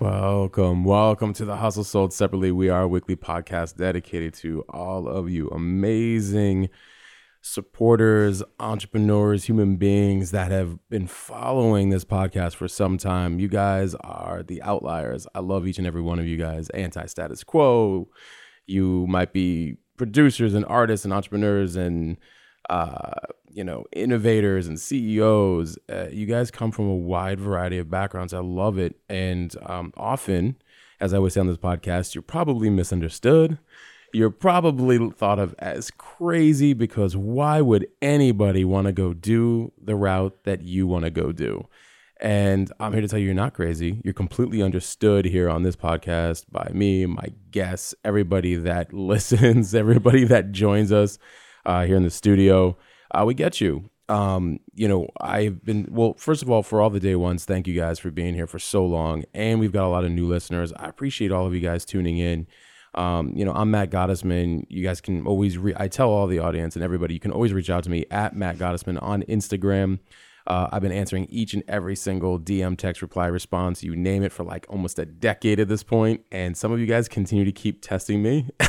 Welcome, welcome to the Hustle Sold Separately. We are a weekly podcast dedicated to all of you amazing supporters, entrepreneurs, human beings that have been following this podcast for some time. You guys are the outliers. I love each and every one of you guys. Anti status quo. You might be producers and artists and entrepreneurs and uh, you know, innovators and CEOs. Uh, you guys come from a wide variety of backgrounds. I love it. And um, often, as I always say on this podcast, you're probably misunderstood. You're probably thought of as crazy because why would anybody want to go do the route that you want to go do? And I'm here to tell you, you're not crazy. You're completely understood here on this podcast by me, my guests, everybody that listens, everybody that joins us uh, here in the studio. Uh, we get you. Um, you know, I've been, well, first of all, for all the day ones, thank you guys for being here for so long. And we've got a lot of new listeners. I appreciate all of you guys tuning in. Um, you know, I'm Matt Gottesman. You guys can always, re- I tell all the audience and everybody, you can always reach out to me at Matt Gottesman on Instagram. Uh, I've been answering each and every single DM text reply response, you name it, for like almost a decade at this point. And some of you guys continue to keep testing me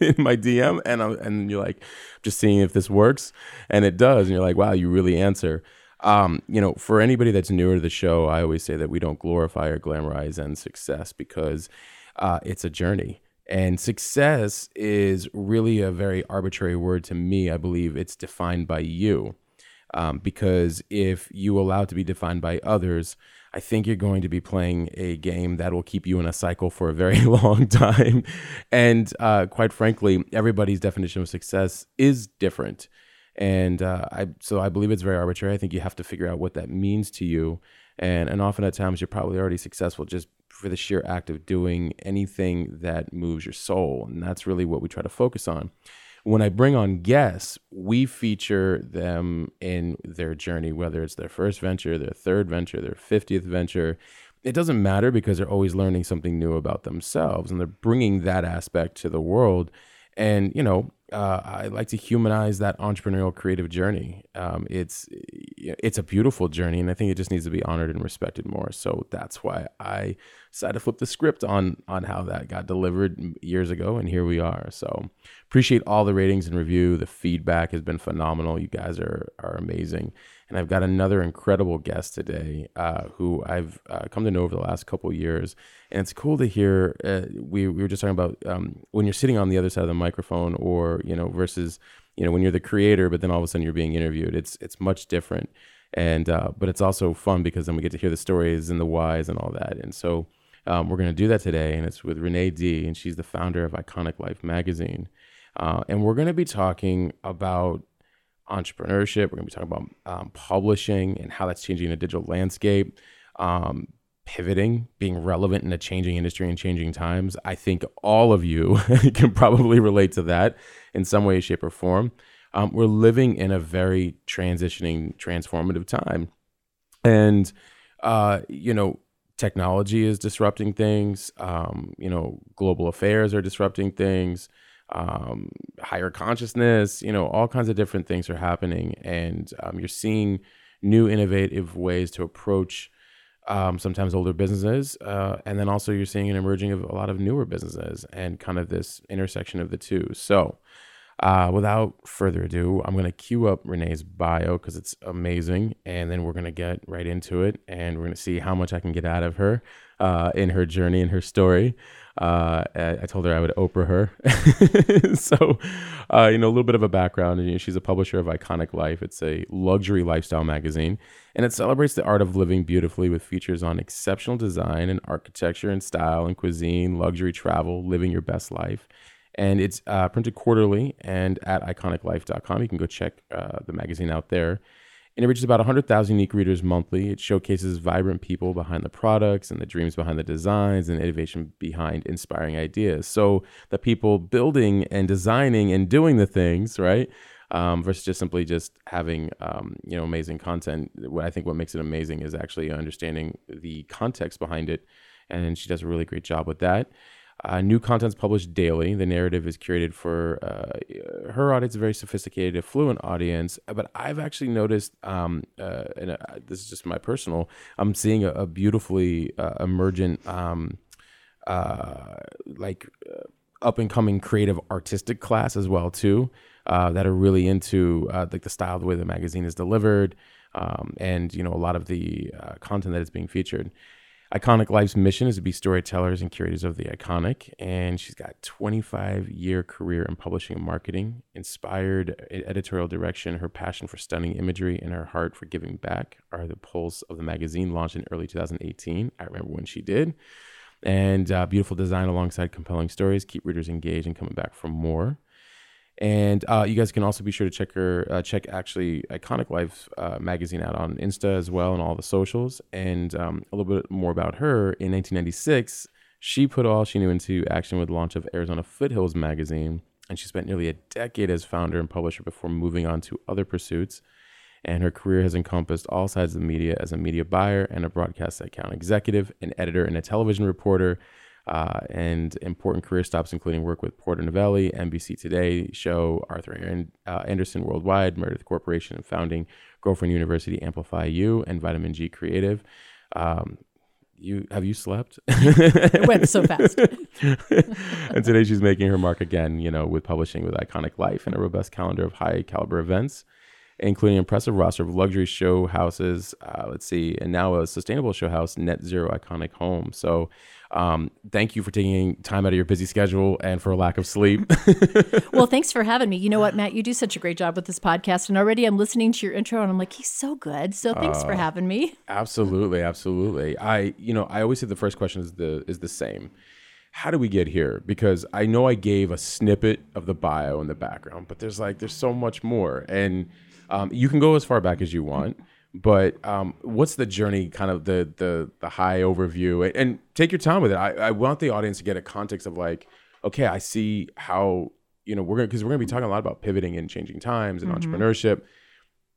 in my DM, and I'm, and you're like, just seeing if this works, and it does. And you're like, wow, you really answer. Um, you know, for anybody that's newer to the show, I always say that we don't glorify or glamorize end success because uh, it's a journey. And success is really a very arbitrary word to me. I believe it's defined by you. Um, because if you allow it to be defined by others, I think you're going to be playing a game that will keep you in a cycle for a very long time. And uh, quite frankly, everybody's definition of success is different. And uh, I, so I believe it's very arbitrary. I think you have to figure out what that means to you. And, and often at times you're probably already successful just for the sheer act of doing anything that moves your soul. And that's really what we try to focus on when I bring on guests, we feature them in their journey, whether it's their first venture, their third venture, their 50th venture. It doesn't matter because they're always learning something new about themselves and they're bringing that aspect to the world. And, you know, uh, I like to humanize that entrepreneurial creative journey. Um, it's it's a beautiful journey, and I think it just needs to be honored and respected more. So that's why I decided to flip the script on on how that got delivered years ago, and here we are. So appreciate all the ratings and review. The feedback has been phenomenal. You guys are are amazing, and I've got another incredible guest today uh, who I've uh, come to know over the last couple years, and it's cool to hear. Uh, we we were just talking about um, when you're sitting on the other side of the microphone, or you know, versus you know when you're the creator, but then all of a sudden you're being interviewed. It's it's much different, and uh, but it's also fun because then we get to hear the stories and the whys and all that, and so. Um, we're going to do that today, and it's with Renee Dee, and she's the founder of Iconic Life magazine. Uh, and we're going to be talking about entrepreneurship. We're going to be talking about um, publishing and how that's changing the digital landscape, um, pivoting, being relevant in a changing industry and changing times. I think all of you can probably relate to that in some way, shape, or form. Um, we're living in a very transitioning, transformative time. And, uh, you know, technology is disrupting things. Um, you know, global affairs are disrupting things um, higher consciousness, you know, all kinds of different things are happening. And um, you're seeing new innovative ways to approach um, sometimes older businesses. Uh, and then also you're seeing an emerging of a lot of newer businesses and kind of this intersection of the two. So, uh, without further ado, I'm going to cue up Renee's bio because it's amazing. And then we're going to get right into it and we're going to see how much I can get out of her uh, in her journey and her story. Uh, I told her I would Oprah her. so, uh, you know, a little bit of a background. You know, she's a publisher of Iconic Life. It's a luxury lifestyle magazine, and it celebrates the art of living beautifully with features on exceptional design and architecture and style and cuisine, luxury travel, living your best life. And it's uh, printed quarterly and at iconiclife.com. You can go check uh, the magazine out there. And it reaches about 100,000 unique readers monthly. It showcases vibrant people behind the products and the dreams behind the designs and innovation behind inspiring ideas. So the people building and designing and doing the things, right? Um, versus just simply just having um, you know amazing content. What I think what makes it amazing is actually understanding the context behind it, and she does a really great job with that. Uh, new content's published daily. The narrative is curated for uh, her audience, a very sophisticated, affluent audience. But I've actually noticed, um, uh, and uh, this is just my personal, I'm seeing a, a beautifully uh, emergent, um, uh, like up and coming creative artistic class as well too, that are really into like the style, the way the magazine is delivered, um, and you know a lot of the content that is being featured. Iconic Life's mission is to be storytellers and curators of the iconic, and she's got 25 year career in publishing and marketing, inspired editorial direction, her passion for stunning imagery, and her heart for giving back are the pulse of the magazine launched in early 2018. I remember when she did. And uh, beautiful design alongside compelling stories keep readers engaged and coming back for more. And uh, you guys can also be sure to check her, uh, check actually Iconic Life uh, magazine out on Insta as well and all the socials. And um, a little bit more about her. In 1996, she put all she knew into action with the launch of Arizona Foothills magazine. And she spent nearly a decade as founder and publisher before moving on to other pursuits. And her career has encompassed all sides of the media as a media buyer and a broadcast account executive, an editor, and a television reporter uh, and important career stops, including work with Porter Novelli, NBC Today show, Arthur uh, Andersen Worldwide, Meredith Corporation, and founding Girlfriend University, Amplify You, and Vitamin G Creative. Um, you have you slept? it went so fast. and today she's making her mark again, you know, with publishing with Iconic Life and a robust calendar of high caliber events including an impressive roster of luxury show houses. Uh, let's see, and now a sustainable show house, Net Zero Iconic Home. So, um, thank you for taking time out of your busy schedule and for a lack of sleep. well, thanks for having me. You know what, Matt, you do such a great job with this podcast, and already I'm listening to your intro, and I'm like, he's so good. So thanks uh, for having me. Absolutely, absolutely. I, you know, I always say the first question is the is the same how do we get here? Because I know I gave a snippet of the bio in the background, but there's like there's so much more, and um, you can go as far back as you want, but um, what's the journey? Kind of the the the high overview, and, and take your time with it. I, I want the audience to get a context of like, okay, I see how you know we're gonna because we're gonna be talking a lot about pivoting and changing times and mm-hmm. entrepreneurship.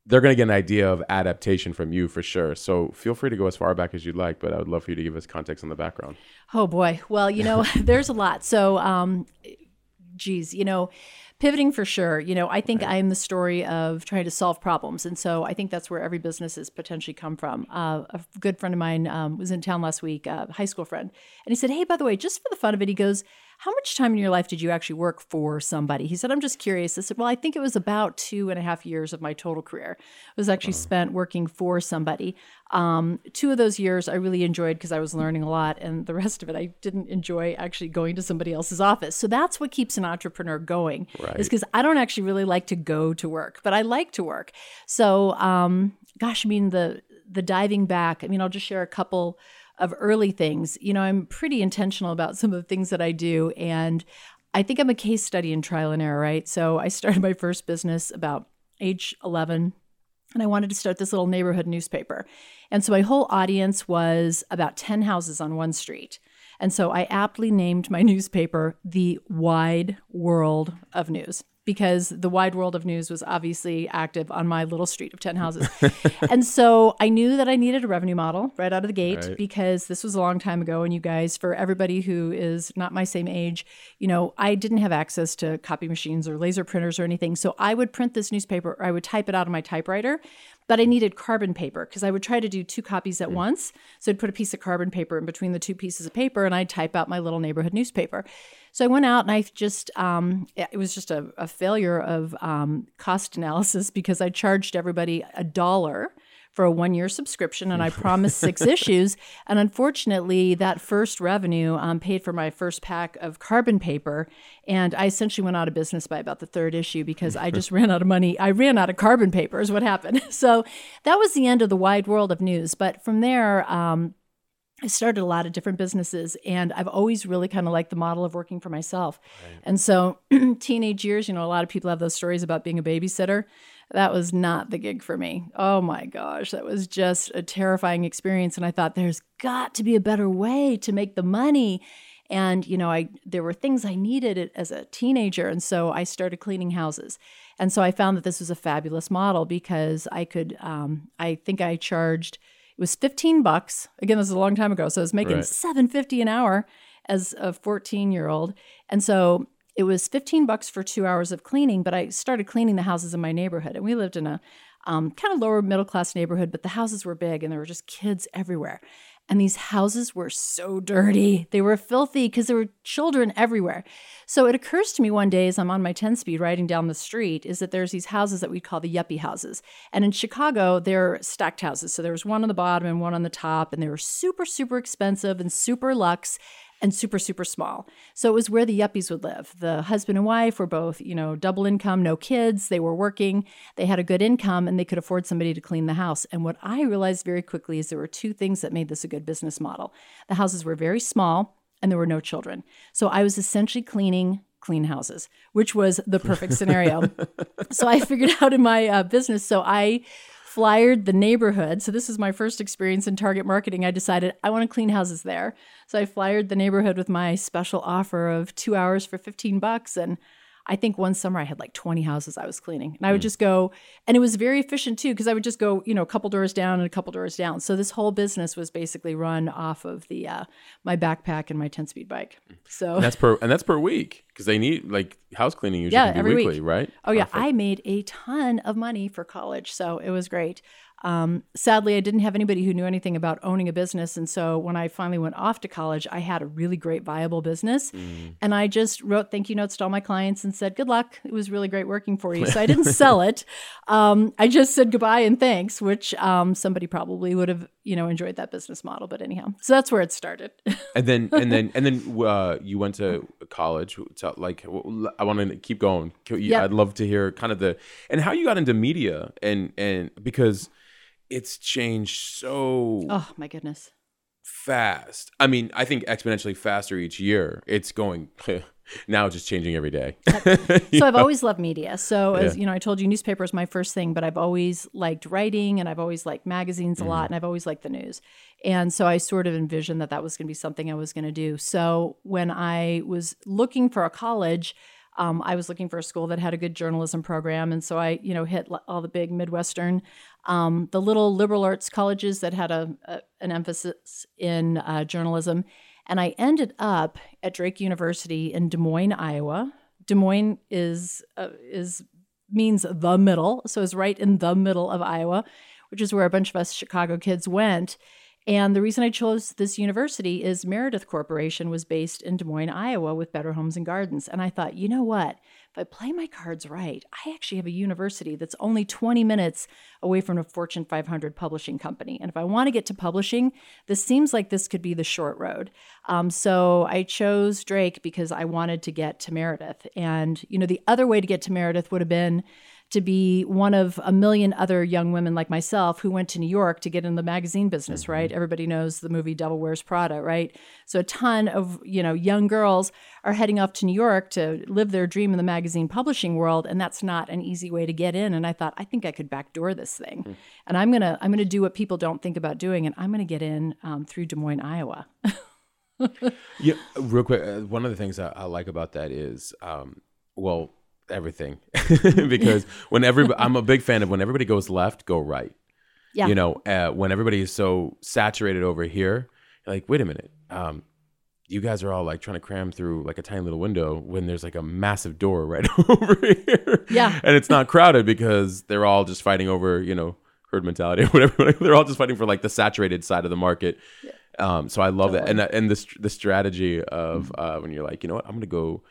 They're gonna get an idea of adaptation from you for sure. So feel free to go as far back as you'd like, but I would love for you to give us context on the background. Oh boy, well you know there's a lot. So um, geez, you know pivoting for sure. You know, I think right. I am the story of trying to solve problems, and so I think that's where every business has potentially come from. Uh, a good friend of mine um, was in town last week, a high school friend, and he said, "Hey, by the way, just for the fun of it," he goes, how much time in your life did you actually work for somebody? He said, I'm just curious. I said, Well, I think it was about two and a half years of my total career. It was actually spent working for somebody. Um, two of those years I really enjoyed because I was learning a lot, and the rest of it I didn't enjoy actually going to somebody else's office. So that's what keeps an entrepreneur going, right. is because I don't actually really like to go to work, but I like to work. So, um, gosh, I mean, the the diving back, I mean, I'll just share a couple of early things. You know, I'm pretty intentional about some of the things that I do. And I think I'm a case study in trial and error, right? So I started my first business about age 11 and I wanted to start this little neighborhood newspaper. And so my whole audience was about 10 houses on one street. And so I aptly named my newspaper The Wide World of News because the wide world of news was obviously active on my little street of 10 houses. and so I knew that I needed a revenue model right out of the gate right. because this was a long time ago. And you guys, for everybody who is not my same age, you know, I didn't have access to copy machines or laser printers or anything. So I would print this newspaper or I would type it out on my typewriter but I needed carbon paper because I would try to do two copies at mm. once. So I'd put a piece of carbon paper in between the two pieces of paper and I'd type out my little neighborhood newspaper. So I went out and I just, um, it was just a, a failure of um, cost analysis because I charged everybody a dollar for a one year subscription and I promised six issues. And unfortunately, that first revenue um, paid for my first pack of carbon paper. And I essentially went out of business by about the third issue because I just ran out of money. I ran out of carbon paper, is what happened. So that was the end of the wide world of news. But from there, um, I started a lot of different businesses and I've always really kind of liked the model of working for myself. Right. And so, teenage years, you know, a lot of people have those stories about being a babysitter. that was not the gig for me. Oh my gosh, that was just a terrifying experience. And I thought, there's got to be a better way to make the money. And you know, I there were things I needed as a teenager, and so I started cleaning houses. And so I found that this was a fabulous model because I could, um, I think I charged it was 15 bucks. Again, this is a long time ago, so I was making Right. 750 an hour as a 14 year old, and so it was 15 bucks for two hours of cleaning. But I started cleaning the houses in my neighborhood, and we lived in a um, kind of lower middle class neighborhood, but the houses were big, and there were just kids everywhere. And these houses were so dirty. They were filthy because there were children everywhere. So it occurs to me one day as I'm on my 10 speed riding down the street is that there's these houses that we call the yuppie houses. And in Chicago, they're stacked houses. So there was one on the bottom and one on the top, and they were super, super expensive and super luxe and super, super small. So it was where the yuppies would live. The husband and wife were both, you know, double income, no kids. They were working, they had a good income, and they could afford somebody to clean the house. And what I realized very quickly is there were two things that made this a good business model. The houses were very small, and there were no children. So I was essentially cleaning clean houses, which was the perfect scenario. so I figured out in my uh, business. So I flyered the neighborhood. So this is my first experience in target marketing. I decided I want to clean houses there. So I flyered the neighborhood with my special offer of two hours for 15 bucks. And I think one summer I had like 20 houses I was cleaning. And I would just go, and it was very efficient too, because I would just go, you know, a couple doors down and a couple doors down. So this whole business was basically run off of the uh, my backpack and my 10 speed bike. So And that's per and that's per week because they need like house cleaning usually Yeah, every weekly, week. right? Oh yeah, Perfect. I made a ton of money for college, so it was great. Um, sadly, I didn't have anybody who knew anything about owning a business, and so when I finally went off to college, I had a really great viable business, Mm. and I just wrote thank you notes to all my clients and said, "Good luck. It was really great working for you." So I didn't sell it. Um, I just said goodbye and thanks, which um, somebody probably would have, you know, enjoyed that business model. But anyhow, so that's where it started. and then and then and then uh, you went to college. So, like, i want to keep going. You- Yeah. I'd love to hear kind of the and how you got into media and and because it's changed so oh my goodness. fast. I mean, I think exponentially faster each year. It's going now, just changing every day. so I've always loved media. So as Yeah. you know, I told you newspaper is my first thing, but I've always liked writing and I've always liked magazines a lot and I've always liked the news. And so I sort of envisioned that that was going to be something I was going to do. So when I was looking for a college, um, I was looking for a school that had a good journalism program, and so I, you know, hit all the big Midwestern, um, the little liberal arts colleges that had a, a an emphasis in uh, journalism, and I ended up at Drake University in Des Moines, Iowa. Des Moines is uh, is means the middle, so it's right in the middle of Iowa, which is where a bunch of us Chicago kids went. And the reason I chose this university is Meredith Corporation was based in Des Moines, Iowa, with Better Homes and Gardens. And I thought, you know what? If I play my cards right, I actually have a university that's only 20 minutes away from a Fortune 500 publishing company. And if I want to get to publishing, this seems like this could be the short road. Um, so I chose Drake because I wanted to get to Meredith. And, you know, the other way to get to Meredith would have been to be one of a million other young women like myself who went to New York to get in the magazine business, right? Everybody knows the movie Devil Wears Prada, right? So a ton of, you know, young girls are heading off to New York to live their dream in the magazine publishing world, and that's not an easy way to get in. And I thought, I think I could backdoor this thing. And I'm going to I'm going to do what people don't think about doing and I'm going to get in um, through Des Moines, Iowa. Yeah, real quick. Uh, one of the things I, I like about that is, um, well, everything, because when everybody, I'm a big fan of when everybody goes left, go right. Yeah. You know, uh, when everybody is so saturated over here, like, wait a minute, um, you guys are all like trying to cram through like a tiny little window when there's like a massive door right over here. Yeah. and it's not crowded because they're all just fighting over, you know, herd mentality or whatever. they're all just fighting for like the saturated side of the market. Yeah. Um, so I love that, and and the the strategy of uh, when you're like, you know what, I'm gonna go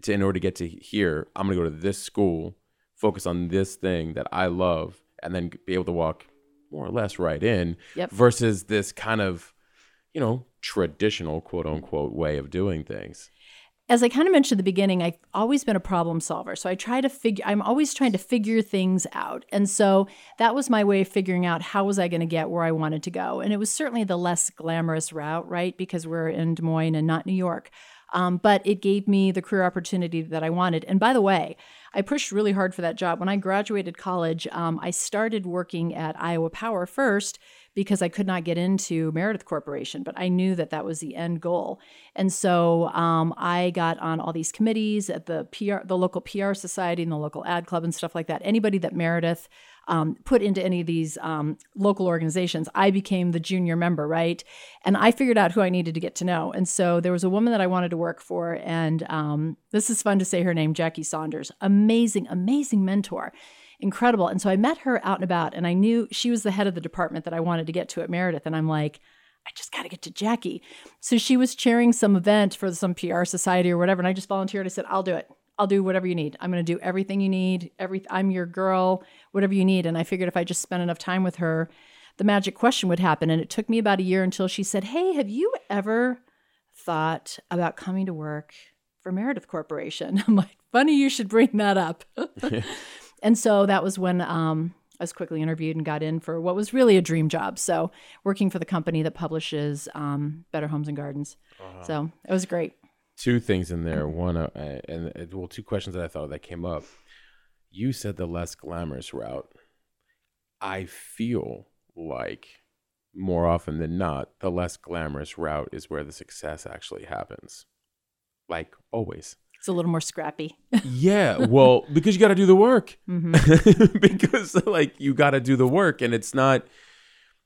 to in order to get to here, I'm gonna go to this school, focus on this thing that I love, and then be able to walk more or less right in. Yep. Versus this kind of, you know, traditional quote unquote way of doing things. as I kind of mentioned at the beginning, I've always been a problem solver. So I try to figure, I'm always trying to figure things out. And so that was my way of figuring out how was I going to get where I wanted to go. And it was certainly the less glamorous route, right? Because we're in Des Moines and not New York. Um, but it gave me the career opportunity that I wanted. And by the way, I pushed really hard for that job. When I graduated college, um, I started working at Iowa Power first because I could not get into Meredith Corporation, but I knew that that was the end goal. And so um, I got on all these committees at the PR, the local PR society and the local ad club and stuff like that. Anybody that Meredith um, put into any of these um, local organizations, I became the junior member, right? And I figured out who I needed to get to know. And so there was a woman that I wanted to work for, and um, this is fun to say her name, Jackie Saunders. Amazing, amazing mentor incredible. And so I met her out and about, and I knew she was the head of the department that I wanted to get to at Meredith. And I'm like, I just got to get to Jackie. So she was chairing some event for some PR society or whatever, and I just volunteered. I said, I'll do it. I'll do whatever you need. I'm going to do everything you need. Every I'm your girl, whatever you need. And I figured if I just spent enough time with her, the magic question would happen. And it took me about a year until she said, "Hey, have you ever thought about coming to work for Meredith Corporation?" I'm like, "Funny you should bring that up." And so that was when um, I was quickly interviewed and got in for what was really a dream job. So working for the company that publishes um, Better Homes and Gardens. Uh-huh. So it was great. Two things in there. One, uh, and uh, well, two questions that I thought that came up. You said the less glamorous route. I feel like more often than not, the less glamorous route is where the success actually happens. Like always. It's a little more scrappy. yeah, well, because you got to do the work. Mm-hmm. because like you got to do the work, and it's not.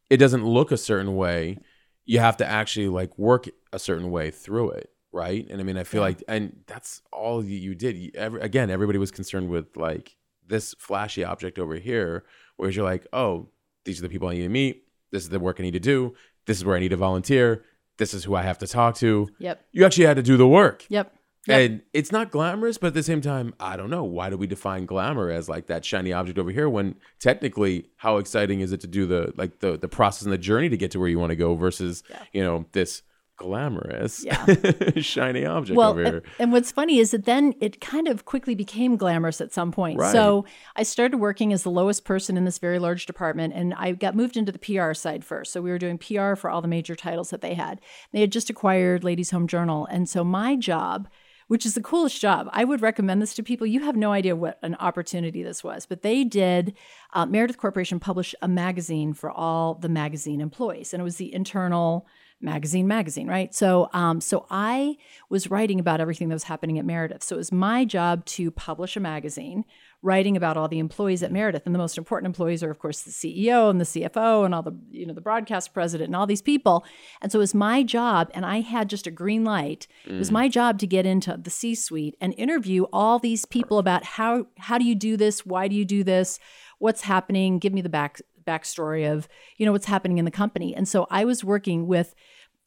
It doesn't look a certain way. You have to actually like work a certain way through it, right? And I mean, I feel yeah. like, and that's all you did. You, every, again, everybody was concerned with like this flashy object over here, whereas you're like, oh, these are the people I need to meet. This is the work I need to do. This is where I need to volunteer. This is who I have to talk to. Yep. You actually had to do the work. Yep. Yep. And it's not glamorous, but at the same time, I don't know. Why do we define glamour as like that shiny object over here when technically how exciting is it to do the like the the process and the journey to get to where you want to go versus, yeah. you know, this glamorous yeah. shiny object well, over here. And, what's funny is that then it kind of quickly became glamorous at some point. Right. So I started working as the lowest person in this very large department and I got moved into the PR side first. So we were doing PR for all the major titles that they had. They had just acquired Ladies Home Journal. And so my job which is the coolest job. I would recommend this to people. You have no idea what an opportunity this was, but they did. Uh, Meredith Corporation published a magazine for all the magazine employees, and it was the internal magazine magazine right so um, so i was writing about everything that was happening at meredith so it was my job to publish a magazine writing about all the employees at Meredith. And the most important employees are, of course, the CEO and the CFO and all the, you know, the broadcast president and all these people. And so it was my job, and I had just a green light. Mm. It was mm. my job to get into the C-suite and interview all these people about how how do you do this? Why do you do this? What's happening? Give me the back backstory of, you know, what's happening in the company. And so I was working with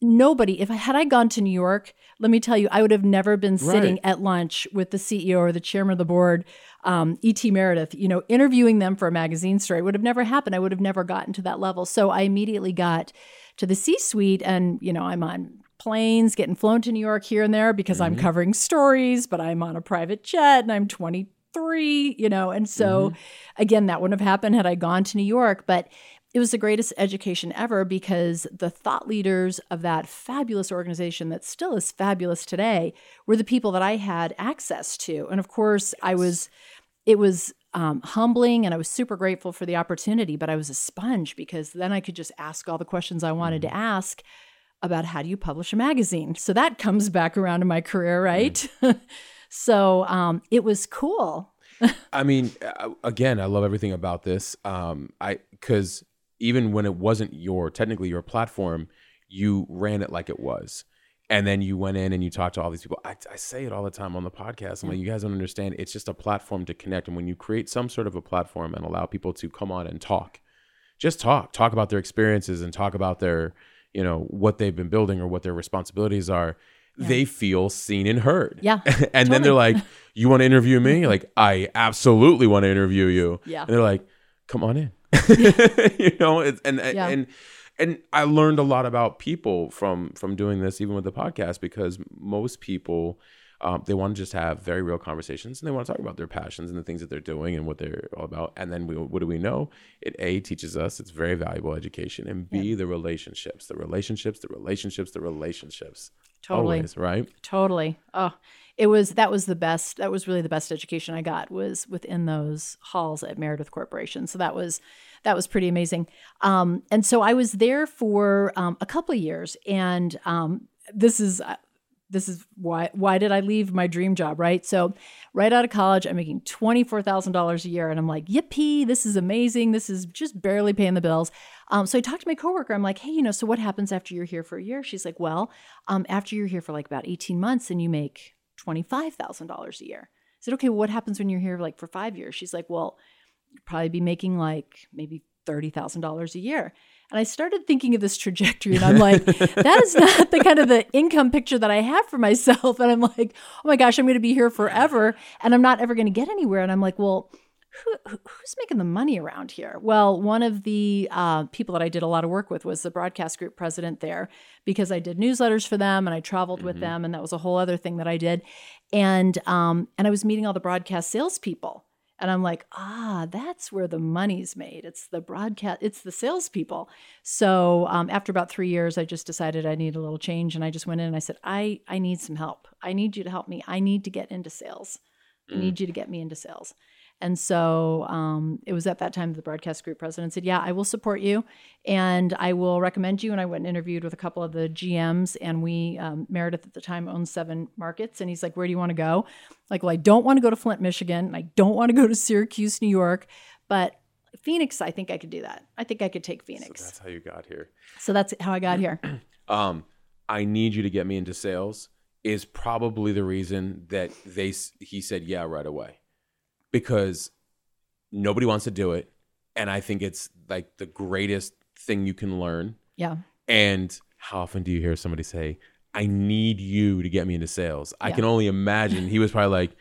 nobody if I had I gone to New York, let me tell you, I would have never been sitting right. at lunch with the CEO or the chairman of the board, um, E.T. Meredith, you know, interviewing them for a magazine story. It would have never happened. I would have never gotten to that level. So I immediately got to the C-suite, and you know, I'm on planes, getting flown to New York here and there because mm-hmm. I'm covering stories, but I'm on a private jet and I'm 23, you know, and so mm-hmm. again, that wouldn't have happened had I gone to New York. But it was the greatest education ever because the thought leaders of that fabulous organization that still is fabulous today were the people that I had access to. And of course, yes. I was, it was um, humbling and I was super grateful for the opportunity, but I was a sponge because then I could just ask all the questions I wanted mm-hmm. to ask about how do you publish a magazine. So that comes back around to my career, right? Mm-hmm. so um, it was cool. I mean, again, I love everything about this. Um, I because even when it wasn't your technically your platform, you ran it like it was. And then you went in and you talked to all these people. I, I say it all the time on the podcast. I'm like, you guys don't understand. It's just a platform to connect. And when you create some sort of a platform and allow people to come on and talk, just talk, talk about their experiences and talk about their, you know, what they've been building or what their responsibilities are. Yeah. They feel seen and heard. Yeah. and totally. then they're like, You want to interview me? Like, I absolutely want to interview you. Yeah. And they're like, Come on in. you know, it's, and yeah. and and I learned a lot about people from from doing this, even with the podcast, because most people um, they want to just have very real conversations and they want to talk about their passions and the things that they're doing and what they're all about. And then we, what do we know? It a teaches us it's very valuable education, and b yeah. the relationships, the relationships, the relationships, the relationships. Totally. always, right? Totally. Oh, it was that was the best. That was really the best education I got was within those halls at Meredith Corporation. So that was that was pretty amazing. Um, and so I was there for um, a couple of years, and um, this is. This is why why did I leave my dream job, right? So right out of college, I'm making $24,000 a year and I'm like, "Yippee, this is amazing. This is just barely paying the bills." Um, so I talked to my coworker. I'm like, "Hey, you know, so what happens after you're here for a year?" She's like, "Well, um, after you're here for like about 18 months and you make $25,000 a year." I said, "Okay, well, what happens when you're here like for 5 years?" She's like, "Well, you'd probably be making like maybe $30,000 a year." And I started thinking of this trajectory, and I'm like, that is not the kind of the income picture that I have for myself. And I'm like, oh my gosh, I'm going to be here forever, and I'm not ever going to get anywhere. And I'm like, well, who, who's making the money around here? Well, one of the uh, people that I did a lot of work with was the broadcast group president there because I did newsletters for them and I traveled with them, and that was a whole other thing that I did. And um, and I was meeting all the broadcast salespeople. And I'm like, ah, that's where the money's made. It's the broadcast, it's the salespeople. So um, after about three years, I just decided I need a little change, and I just went in and I said, I I need some help. I need you to help me. I need to get into sales. I need you to get me into sales. And so um, it was at that time the broadcast group president said, Yeah, I will support you and I will recommend you. And I went and interviewed with a couple of the GMs. And we, um, Meredith at the time owned seven markets. And he's like, Where do you want to go? Like, well, I don't want to go to Flint, Michigan. And I don't want to go to Syracuse, New York. But Phoenix, I think I could do that. I think I could take So Phoenix. that's how you got here. So that's how I got here. um, I need you to get me into sales is probably the reason that they he said yeah right away because nobody wants to do it. And I think it's like the greatest thing you can learn. Yeah. and how often do you hear somebody say I need you to get me into sales? I Yeah. can only imagine he was probably like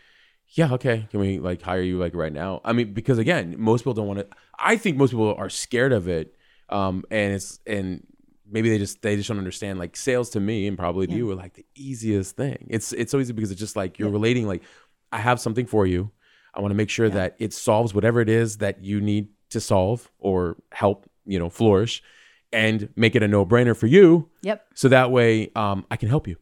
yeah okay. Can we like hire you like right now? I mean because again most people don't want to I think most people are scared of it. Um and it's and maybe they just they just don't understand like sales to me and probably to you are like the easiest thing. It's it's so easy because it's just like you're relating like i have something for you i want to make sure that it solves whatever it is that you need to solve or help you know flourish and make it a no-brainer for you Yep. so that way um i can help you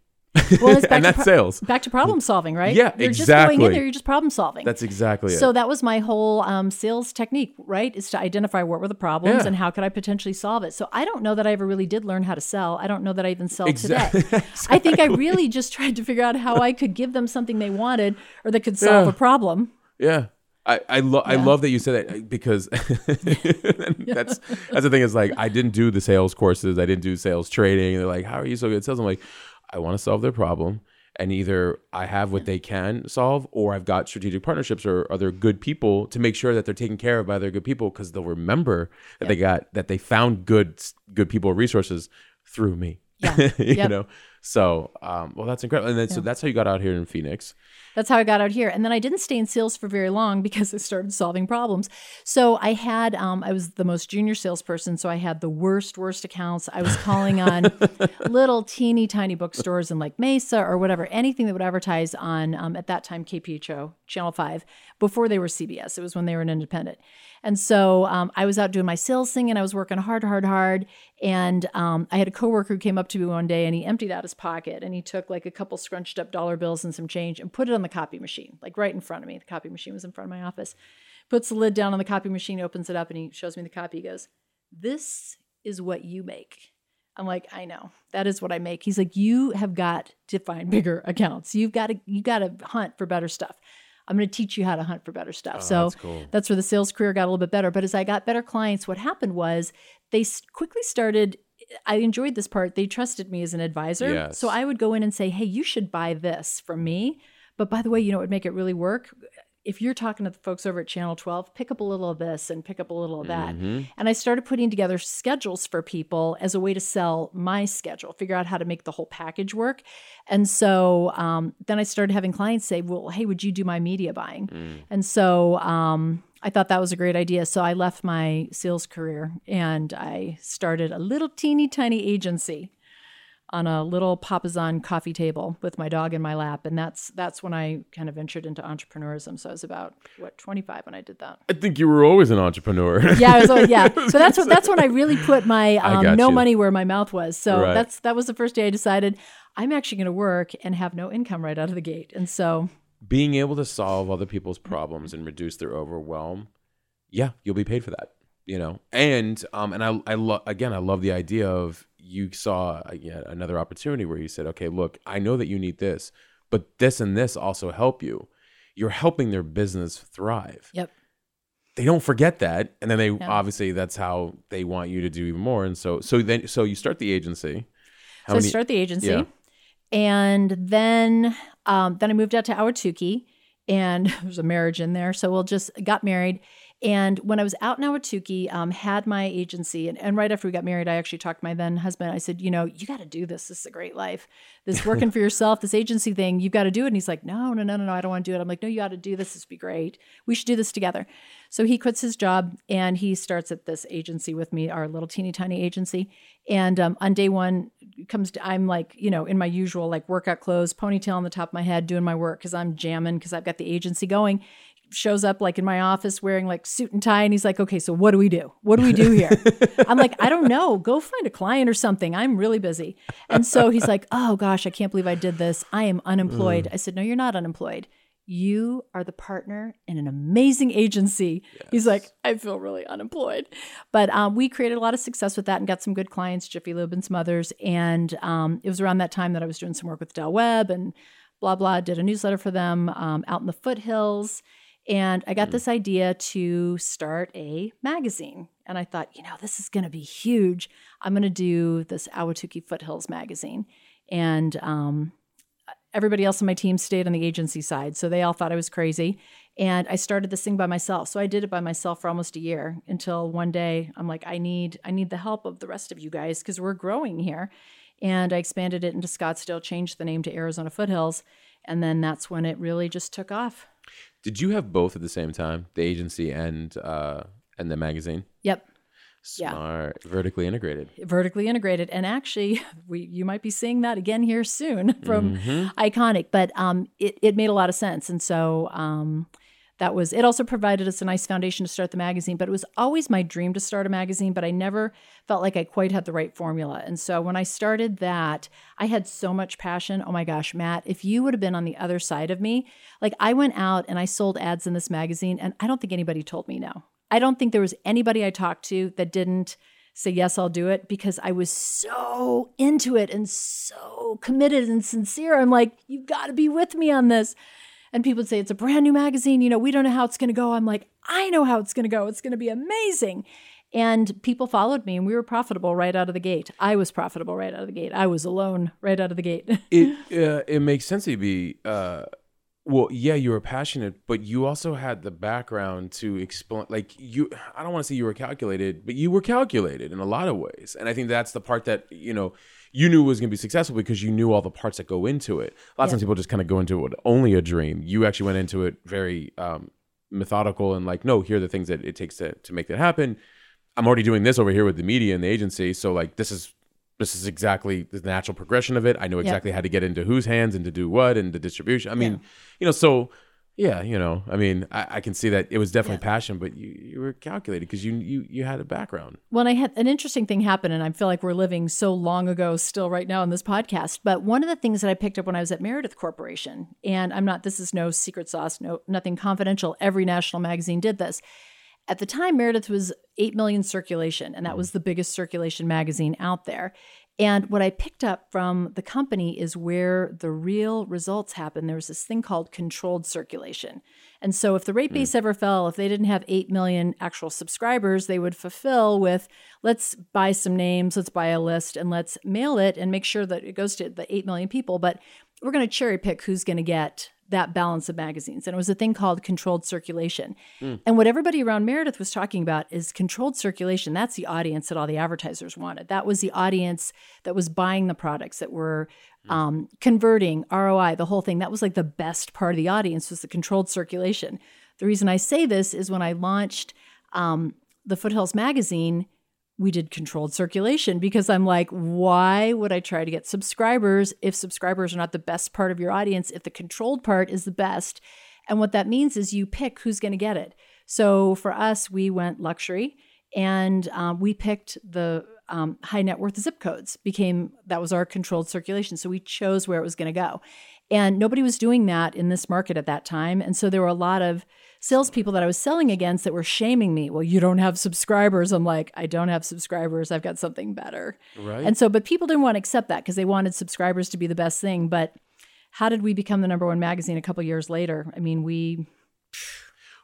Well, it's back and to that's pro- sales Back to problem solving, right? Yeah, You're just going exactly. in there, you're just problem solving. that's exactly it So that was my whole um, sales technique, right? Is to identify what were the problems Yeah. and how could I potentially solve it. So I don't know that I ever really did learn how to sell. I don't know that I even sell Exactly. today. I think I really just tried to figure out how I could give them something they wanted or that could solve Yeah. a problem. Yeah. I I, lo- I Yeah. love that you said that uh, because that's that's the thing is like I didn't do the sales courses I didn't do sales training they're like how are you so good at sales I'm like I want to solve their problem and either I have what they can solve or I've got strategic partnerships or other good people to make sure that they're taken care of by other good people because they'll remember that they got that they found good good people resources through me Yeah. you Yep. know so um well that's incredible and then so that's how you got out here in Phoenix That's how I got out here. And then I didn't stay in sales for very long because I started solving problems. So I had, um, I was the most junior salesperson. So I had the worst, worst accounts. I was calling on little teeny tiny bookstores in like Mesa or whatever, anything that would advertise on, um, at that time, KPHO, Channel 5, before they were CBS. It was when they were an independent. And so um, I was out doing my sales thing and I was working hard, hard, hard. And um, I had a coworker who came up to me one day and he emptied out his pocket and he took like a couple scrunched up dollar bills and some change and put it on the copy machine, like right in front of me. The copy machine was in front of my office. Puts the lid down on the copy machine, opens it up, and he shows me the copy. He goes, This is what you make. I'm like, I know. That is what I make. He's like, you have got to find bigger accounts. You've got to you got to hunt for better stuff. I'm going to teach you how to hunt for better stuff. Oh, so Oh, that's cool. that's where the sales career got a little bit better. But as I got better clients, what happened was they quickly started. I enjoyed this part. They trusted me as an advisor. Yes. So I would go in and say, hey, you should buy this from me. But by the way, you know it would make it really work? If you're talking to the folks over at Channel 12, pick up a little of this and pick up a little of that. Mhm. And I started putting together schedules for people as a way to sell my schedule, figure out how to make the whole package work. And so um, then I started having clients say, well, hey, would you do my media buying? Mm. And so um, I thought that was a great idea. So I left my sales career and I started a little teeny tiny agency. on a little papasan coffee table with my dog in my lap, and that's that's when I kind of ventured into entrepreneurism. So I was about what 25 when I did that. I think you were always an entrepreneur. Yeah, I was always, yeah. So that's what that's when I really put my um, no you. money where my mouth was. So Right. that's that was the first day I decided I'm actually going to work and have no income right out of the gate. And so Being able to solve other people's problems and reduce their overwhelm, yeah, you'll be paid for that. You know, and um, and I I love again, I love the idea of you saw yeah, another opportunity where you said, okay, look, I know that you need this, but this and this also help you. You're helping their business thrive. yep. they don't forget that and then they obviously that's how they want you to do even more and so so then so you start the agency how so many start the agency, yeah. And then um, then I moved out to Ahwatukee, and there's a marriage in there. So we'll just got married. And when I was out in Ahwatukee, um, had my agency, and, and right after we got married, I actually talked to my then husband. I said, you know, you got to do this. This is a great life. This working for yourself, this agency thing, you've got to do it. And he's like, no, no, no, no, no, I don't want to do it. I'm like, no, you got to do this. This would be great. We should do this together. So he quits his job and he starts at this agency with me, our little teeny tiny agency. And um, on day one, comes to, I'm like, you know, in my usual like workout clothes, ponytail on the top of my head, doing my work because I'm jamming because I've got the agency going. Shows up like in my office wearing like suit and tie, and he's like, "Okay, so what do we do? What do we do here?" I'm like, "I don't know. Go find a client or something. I'm really busy." And so he's like, "Oh gosh, I can't believe I did this. I am unemployed." I said, "No, you're not unemployed. You are the partner in an amazing agency." He's like, "I feel really unemployed," but um, we created a lot of success with that and got some good clients, Jiffy Lube and some others. And um, it was around that time that I was doing some work with Del Webb and blah blah. Did a newsletter for them um, out in the foothills. And I got this idea to start a magazine. And I thought, you know, this is going to be huge. I'm going to do this Ahwatukee Foothills magazine. And um, everybody else on my team stayed on the agency side. So they all thought I was crazy. And I started this thing by myself. So I did it by myself for almost a year until one day I'm like, I need, I need the help of the rest of you guys because we're growing here. And I expanded it into Scottsdale, changed the name to Arizona Foothills. And then that's when it really just took off. Did you have both at the same time the agency and uh and the magazine? Yep. Yeah. vertically integrated. Vertically integrated. And actually we you might be seeing that again here soon from iconic but um it, it made a lot of sense. And so um that was it also provided us a nice foundation to start the magazine but it was always my dream to start a magazine but i never felt like i quite had the right formula. And so when i started that i had so much passion. Oh my gosh matt if you would have been on the other side of me like i went out and i sold ads in this magazine and i don't think anybody told me no. I don't think there was anybody i talked to that didn't say yes i'll do it because i was so into it and so committed and sincere. I'm like you've got to be with me on this and people would say it's a brand new magazine. You know we don't know how it's going to go. I'm like i know how it's going to go. It's going to be amazing. And people followed me and we were profitable right out of the gate. I was profitable right out of the gate. I was alone right out of the gate. It uh, it makes sense to be uh well yeah you were passionate but you also had the background to explain like you i don't want to say you were calculated but you were calculated in a lot of ways. And i think that's the part that you know you knew it was going to be successful because you knew all the parts that go into it. A lot of times people just kind of go into it with only a dream. You actually went into it very um methodical and like no here are the things that it takes to, to make that happen. I'm already doing this over here with the media and the agency so like this is this is exactly the natural progression of it. I know exactly how to get into whose hands and to do what and the distribution. I mean, you know, so yeah, you know, I mean, I, I can see that it was definitely passion, but you, you were calculated because you you you had a background. Well, I had an interesting thing happen, and I feel like we're living so long ago still right now in this podcast. But one of the things that I picked up when I was at Meredith Corporation, and I'm not, this is no secret sauce, no nothing confidential. Every national magazine did this. At the time, Meredith was 8 million circulation, and that mm-hmm. was the biggest circulation magazine out there. And what I picked up from the company is where the real results happen. There was this thing called controlled circulation. And so if the rate hmm. base ever fell, if they didn't have 8 million actual subscribers, they would fulfill with let's buy some names, let's buy a list, and let's mail it and make sure that it goes to the 8 million people. But we're going to cherry pick who's going to get that balance of magazines. And it was a thing called controlled circulation. And what everybody around Meredith was talking about is controlled circulation. That's the audience that all the advertisers wanted. That was the audience that was buying the products that were um, converting ROI, the whole thing. That was like the best part of the audience was the controlled circulation. The reason I say this is when I launched um, the Foothills magazine, we did controlled circulation because I'm like, why would I try to get subscribers if subscribers are not the best part of your audience, if the controlled part is the best? And what that means is you pick who's going to get it. So for us, we went luxury and um, we picked the um, high net worth zip codes became that was our controlled circulation so we chose where it was going to go and nobody was doing that in this market at that time and so there were a lot of salespeople that i was selling against that were shaming me well you don't have subscribers i'm like i don't have subscribers i've got something better Right. and so but people didn't want to accept that because they wanted subscribers to be the best thing but how did we become the number one magazine a couple years later i mean we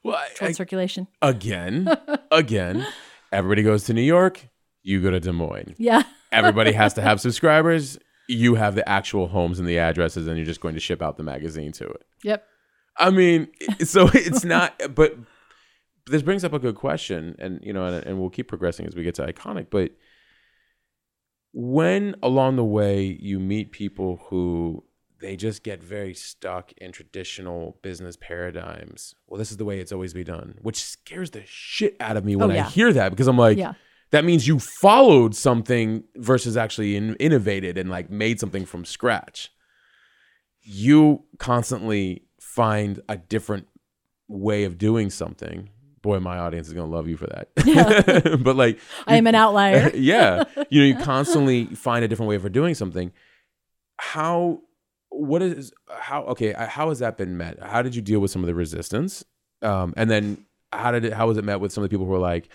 well, I- I- circulation again, again, everybody goes to New York. You go to Des Moines. yeah Everybody has to have subscribers. You have the actual homes and the addresses, and you're just going to ship out the magazine to it. yep I mean, so it's not, but this brings up a good question, and you know, and, and we'll keep progressing as we get to iconic. But when along the way you meet people who they just get very stuck in traditional business paradigms, well, this is the way it's always been done, which scares the shit out of me when Oh, yeah. I hear that because I'm like, Yeah. that means you followed something versus actually in, innovated and like made something from scratch you constantly find a different way of doing something. Boy my audience is going to love you for that. But like i am an outlier. Yeah. You know you constantly find a different way of doing something. How what is how okay uh, how has that been met? How did you deal with some of the resistance? Um and then how did it how was it met with some of the people who were like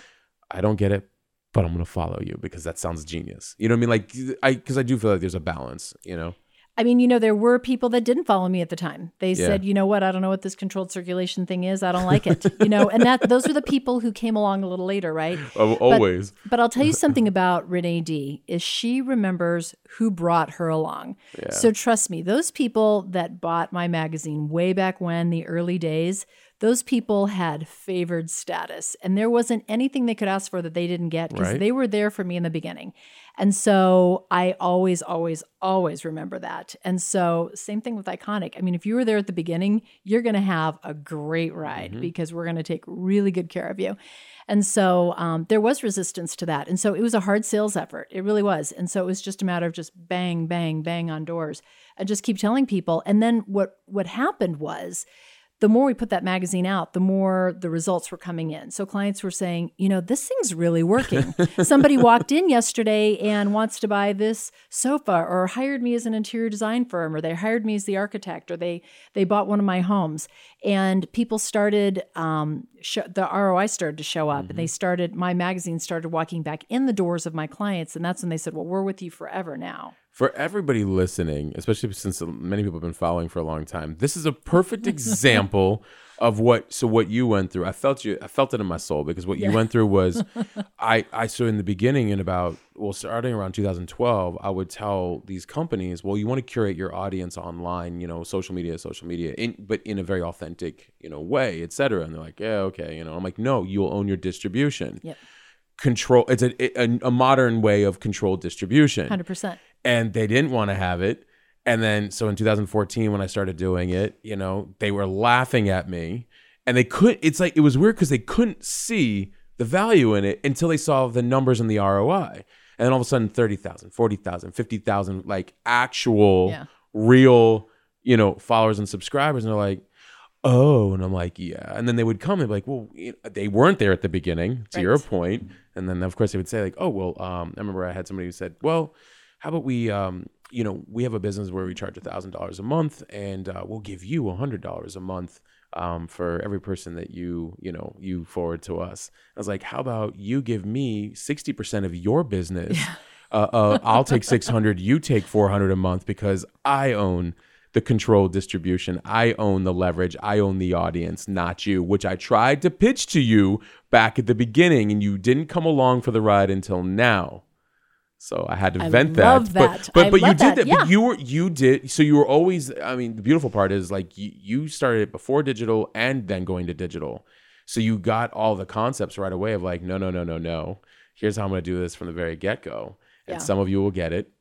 i don't get it but i'm going to follow you because that sounds genius. You know what i mean? Like i because i do feel like there's a balance you know I mean, you know, there were people that didn't follow me at the time. They Yeah. said, you know what, I don't know what this controlled circulation thing is. I don't like it. you know, and that those are the people who came along a little later, right? Oh, always But I'll tell you something about Renee Dee is she remembers who brought her along. Yeah. So trust me, those people that bought my magazine way back when, the early days, those people had favored status. And there wasn't anything they could ask for that they didn't get because Right. they were there for me in the beginning. And so I always, always, always remember that. And so, same thing with Iconic. I mean, if you were there at the beginning, you're going to have a great ride because we're going to take really good care of you. And so um, there was resistance to that. And so it was a hard sales effort. It really was. And so it was just a matter of just bang, bang, bang on doors and just keep telling people. And then what what happened was the more we put that magazine out, the more the results were coming in. So clients were saying, you know, this thing's really working. Somebody walked in yesterday and wants to buy this sofa or hired me as an interior design firm or they hired me as the architect or they they bought one of my homes and people started um, sh- the ROI started to show up and they started my magazine started walking back in the doors of my clients and that's when they said, "Well, we're with you forever now." For everybody listening, especially since many people have been following for a long time, this is a perfect example of what. So what you went through, I felt you. I felt it in my soul because what you went through was, I. I so in the beginning, in about well, starting around 2012, I would tell these companies, well, you want to curate your audience online, you know, social media, social media, in, but in a very authentic, you know, way, et cetera. And they're like, yeah, okay, you know. I'm like, no, you'll own your distribution. Yep. Control. It's a, a a modern way of controlled distribution Hundred percent. And they didn't want to have it. And then, so in 2014, when I started doing it, you know, they were laughing at me and they could, it's like, it was weird because they couldn't see the value in it until they saw the numbers and the ROI. And then all of a sudden, 30,000, 40,000, 50,000, like actual, Yeah. real, you know, followers and subscribers. And they're like, oh, and I'm like, yeah. And then they would come and be like, well, you know, they weren't there at the beginning, to your point. And then of course they would say like, oh, well, um, I remember I had somebody who said, well, how about we, um, you know, we have a business where we charge a thousand dollars a month, and uh, we'll give you a hundred dollars a month um, for every person that you, you know, you forward to us. I was like, how about you give me sixty percent of your business? Uh, uh, I'll take six hundred, you take four hundred a month because I own the control distribution. I own the leverage. I own the audience, not you, which I tried to pitch to you back at the beginning, and you didn't come along for the ride until now. So I had to I vent that. that. But but, but you did that, that. yeah. But you were you did so you were always I mean the beautiful part is like you, you started it before digital and then going to digital. So you got all the concepts right away of like no no no no no. Here's how I'm going to do this from the very get go. And Yeah. some of you will get it.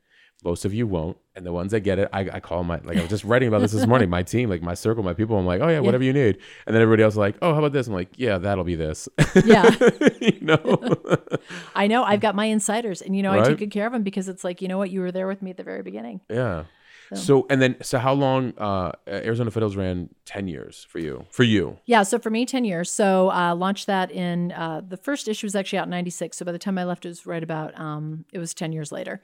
Most of you won't, and the ones that get it, I, I call my like I was just writing about this this morning. My team, like my circle, my people. I'm like, oh yeah, whatever you need, and then everybody else is like, oh, how about this? I'm like, yeah, that'll be this. Yeah. you know, I know. I've got my insiders, and you know, I take good care of them because it's like, you know what, you were there with me at the very beginning. yeah. So and then so how long? Uh, Arizona Foothills ran ten years for you. For you, Yeah, so for me, 10 years. So uh, launched that in uh, the first issue was actually out in 96. So by the time I left, it was right about, um, it was 10 years later.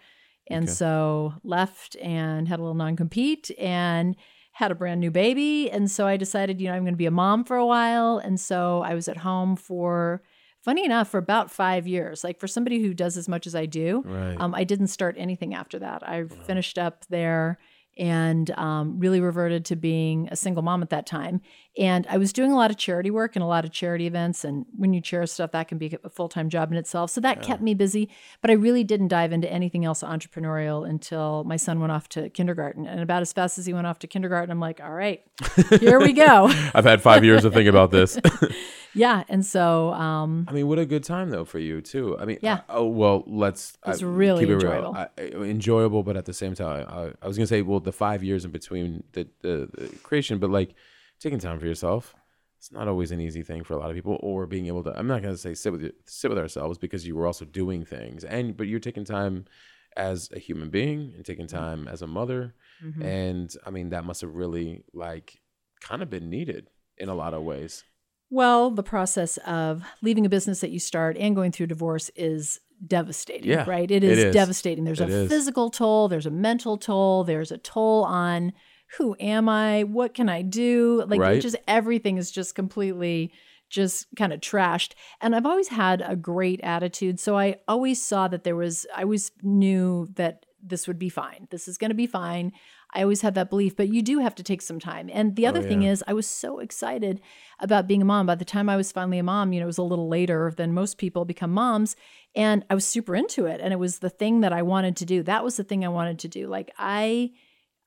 And so left and had a little non compete and had a brand new baby. And so I decided, you know, I'm going to be a mom for a while. And so I was at home for, funny enough, for about five years. Like for somebody who does as much as I do, right? um, I didn't start anything after that. I finished up there and um, really reverted to being a single mom at that time. And I was doing a lot of charity work and a lot of charity events. And when you chair stuff, that can be a full time job in itself. So that kept me busy. But I really didn't dive into anything else entrepreneurial until my son went off to kindergarten. And about as fast as he went off to kindergarten, I'm like, all right, here we go. I've had five years to think about this. yeah. And so, um, I mean, what a good time though for you too. I mean, Yeah. I- oh well, let's. was I- really keep it enjoyable. Real. I, enjoyable, but at the same time, I, I was gonna say, well, the five years in between the, the, the creation, but like taking time for yourself. It's not always an easy thing for a lot of people, or being able to. I'm not gonna say sit with you, sit with ourselves because you were also doing things, and but you're taking time as a human being and taking time as a mother, mhm. and I mean that must have really like kind of been needed in a lot of ways. Well, the process of leaving a business that you start and going through divorce is devastating, Yeah, right? It it is, is. devastating. There's It a is. physical toll, there's a mental toll, there's a toll on who am I? What can I do? Like Right. just everything is just completely just kind of trashed. And I've always had a great attitude, so I always saw that there was I always knew that this would be fine. This is going to be fine. I always had that belief, but you do have to take some time. And the Oh, other thing is, I was so excited about being a mom. By the time I was finally a mom, you know, it was a little later than most people become moms. And I was super into it. And it was the thing that I wanted to do. That was the thing I wanted to do. Like I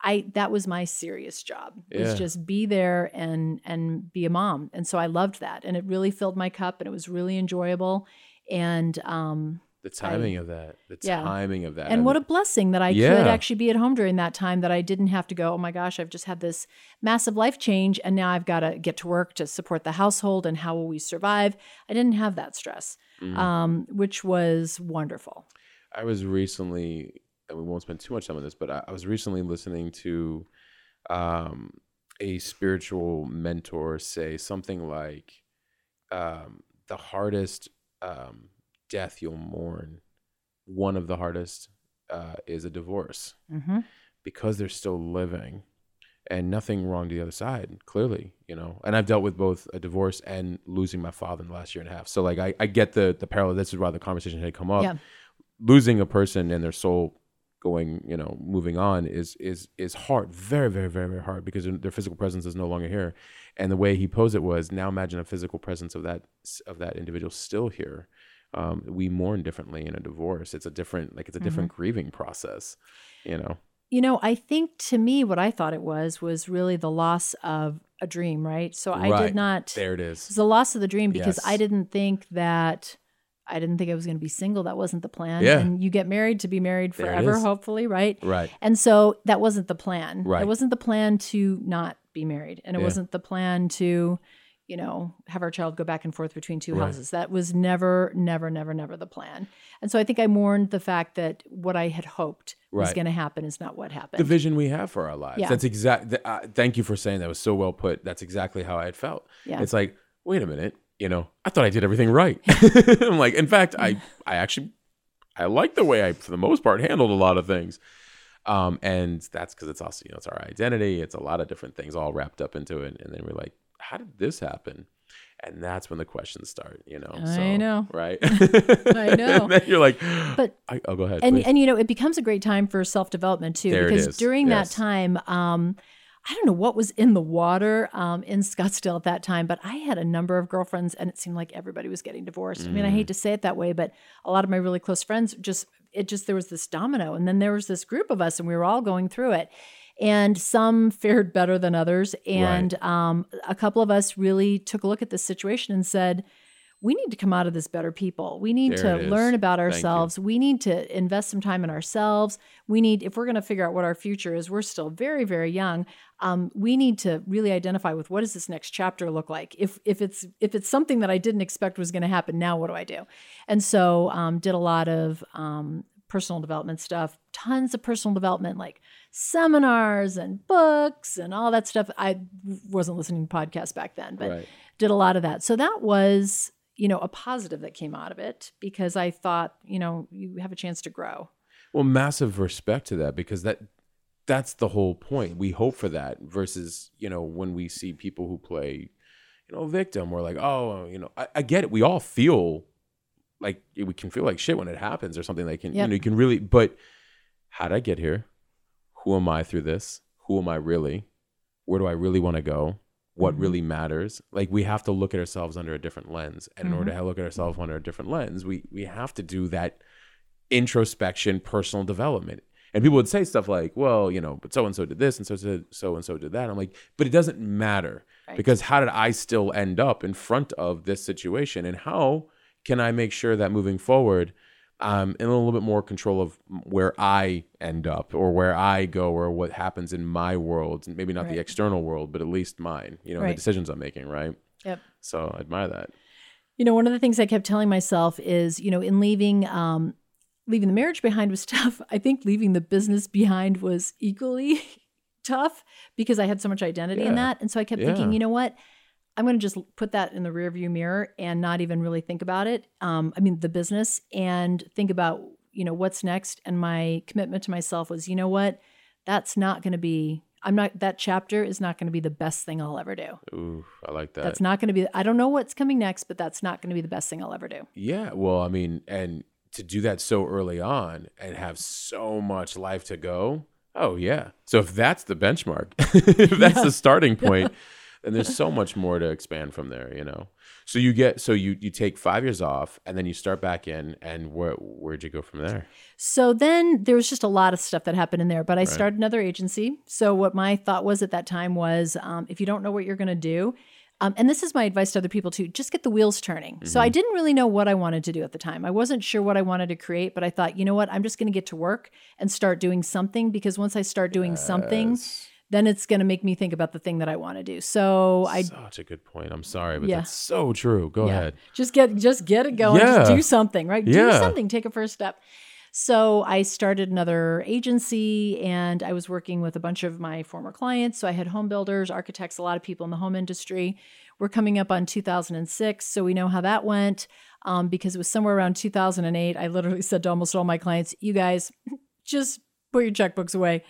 I that was my serious job. Was just be there and and be a mom. And so I loved that. And it really filled my cup and it was really enjoyable. And um The timing of that, the Yeah. timing of that, and what a blessing that I could actually be at home during that time that I didn't have to go, oh my gosh, I've just had this massive life change and now I've got to get to work to support the household and how will we survive? I didn't have that stress, Mm. um, which was wonderful. I was recently, and we won't spend too much time on this, but I, I was recently listening to um, a spiritual mentor say something like, um, "The hardest um, death you'll mourn, one of the hardest, uh, is a divorce hmm because they're still living." And nothing wrong to the other side, clearly, you know. And I've dealt with both a divorce and losing my father in the last year and a half. So, like, I, I get the the parallel. This is why the conversation had come up Yeah. losing a person and their soul going you know moving on is is is hard very very very very hard because their physical presence is no longer here and the way he posed it was now imagine a physical presence of that of that individual still here um, we mourn differently in a divorce it's a different like it's a different grieving process you know You know, I think to me, what I thought it was was really the loss of a dream, right? So I Right. did not. there it It is was the loss of the dream because Yes. I didn't think that I didn't think I was going to be single. That wasn't the plan. Yeah. And you get married to be married forever, hopefully, right? right And so that wasn't the plan. Right. It wasn't the plan to not be married. And it Yeah. wasn't the plan to, you know, have our child go back and forth between two Right. houses. That was never, never, never, never the plan. And so I think I mourned the fact that what I had hoped was going to happen is not what happened. the vision we have for our lives Yeah. that's exact th- uh, thank you for saying that it was so well put that's exactly how i had felt Yeah. it's like wait a minute you know i thought i did everything right i'm like in fact i i actually i like the way i for the most part handled a lot of things um and that's because it's also you know it's our identity it's a lot of different things all wrapped up into it and then we're like how did this happen and that's when the questions start you know I know. right I know. and then you're like But- I, oh go ahead and please. and you know it becomes a great time for self development too There because during Yes. that time um I don't know what was in the water um, in Scottsdale at that time, but I had a number of girlfriends, and it seemed like everybody was getting divorced. I mean, I Mm. hate to say it that way, but a lot of my really close friends just it just there was this domino, and then there was this group of us, and we were all going through it. And some fared better than others, and um, a couple of us really took a look at this situation and said, we need to come out of this better people. We need There to learn about ourselves. We need to invest some time in ourselves. We need, if we're going to figure out what our future is, we're still very, very young. Um, we need to really identify with what does this next chapter look like. If if it's if it's something that I didn't expect was going to happen, now what do I do? And so um, did a lot of um, personal development stuff, tons of personal development, like seminars and books and all that stuff. I wasn't listening to podcasts back then, but Right. did a lot of that. So that was, you know, a positive that came out of it because I thought, you know, you have a chance to grow. Well, massive respect to that because that that's the whole point. We hope for that versus, you know, when we see people who play, you know, victim, we're like, oh, you know, I, I get it. We all feel like we can feel like shit when it happens or something like can you know, you can really but how did I get here? Who am I through this? Who am I really? Where do I really want to go? What Mhm. really matters? Like we have to look at ourselves under a different lens. And in order Mm-hmm. to look at ourselves under a different lens, we we have to do that introspection, personal development. And people would say stuff like, "Well, you know, but so and so did this, and so so so and so did that." I'm like, but it doesn't matter Right. because how did I still end up in front of this situation, and how can I make sure that moving forward, I'm in a little bit more control of where I end up, or where I go, or what happens in my world, maybe not the external world, but at least mine. You know, the decisions I'm making, right? Yep. So I admire that. You know, one of the things I kept telling myself is, you know, in leaving um leaving the marriage behind was tough. I think leaving the business behind was equally tough because I had so much identity in that. And so I kept Yeah. thinking, you know what? I'm going to just put that in the rearview mirror and not even really think about it. Um, I mean, the business and think about, you know, what's next. And my commitment to myself was, you know what? That's not going to be, I'm not, that chapter is not going to be the best thing I'll ever do. Ooh, I like that. That's not going to be, I don't know what's coming next, but that's not going to be the best thing I'll ever do. Yeah, well, I mean, and to do that so early on and have so much life to go. Oh yeah. So if that's the benchmark, if that's the starting point, then there's so much more to expand from there, you know. So you get so you you take 5 years off and then you start back in and where where'd you go from there? So then there was just a lot of stuff that happened in there, but I started another agency. So what my thought was at that time was, um, if you don't know what you're going to do, um, and this is my advice to other people too, just get the wheels turning. So I didn't really know what I wanted to do at the time. I wasn't sure what I wanted to create, but I thought, you know what, I'm just going to get to work and start doing something because once I start doing something, Yes. Then it's going to make me think about the thing that I want to do. So I Such a good point. I'm sorry, but Yeah. that's so true. Go Yeah. ahead. Just get just get it going. Just do something, right? Do something. Take a first step. So I started another agency and I was working with a bunch of my former clients. So I had home builders, architects, a lot of people in the home industry. We're coming up on 2006. So we know how that went um, because it was somewhere around 2008. I literally said to almost all my clients, you guys just put your checkbooks away.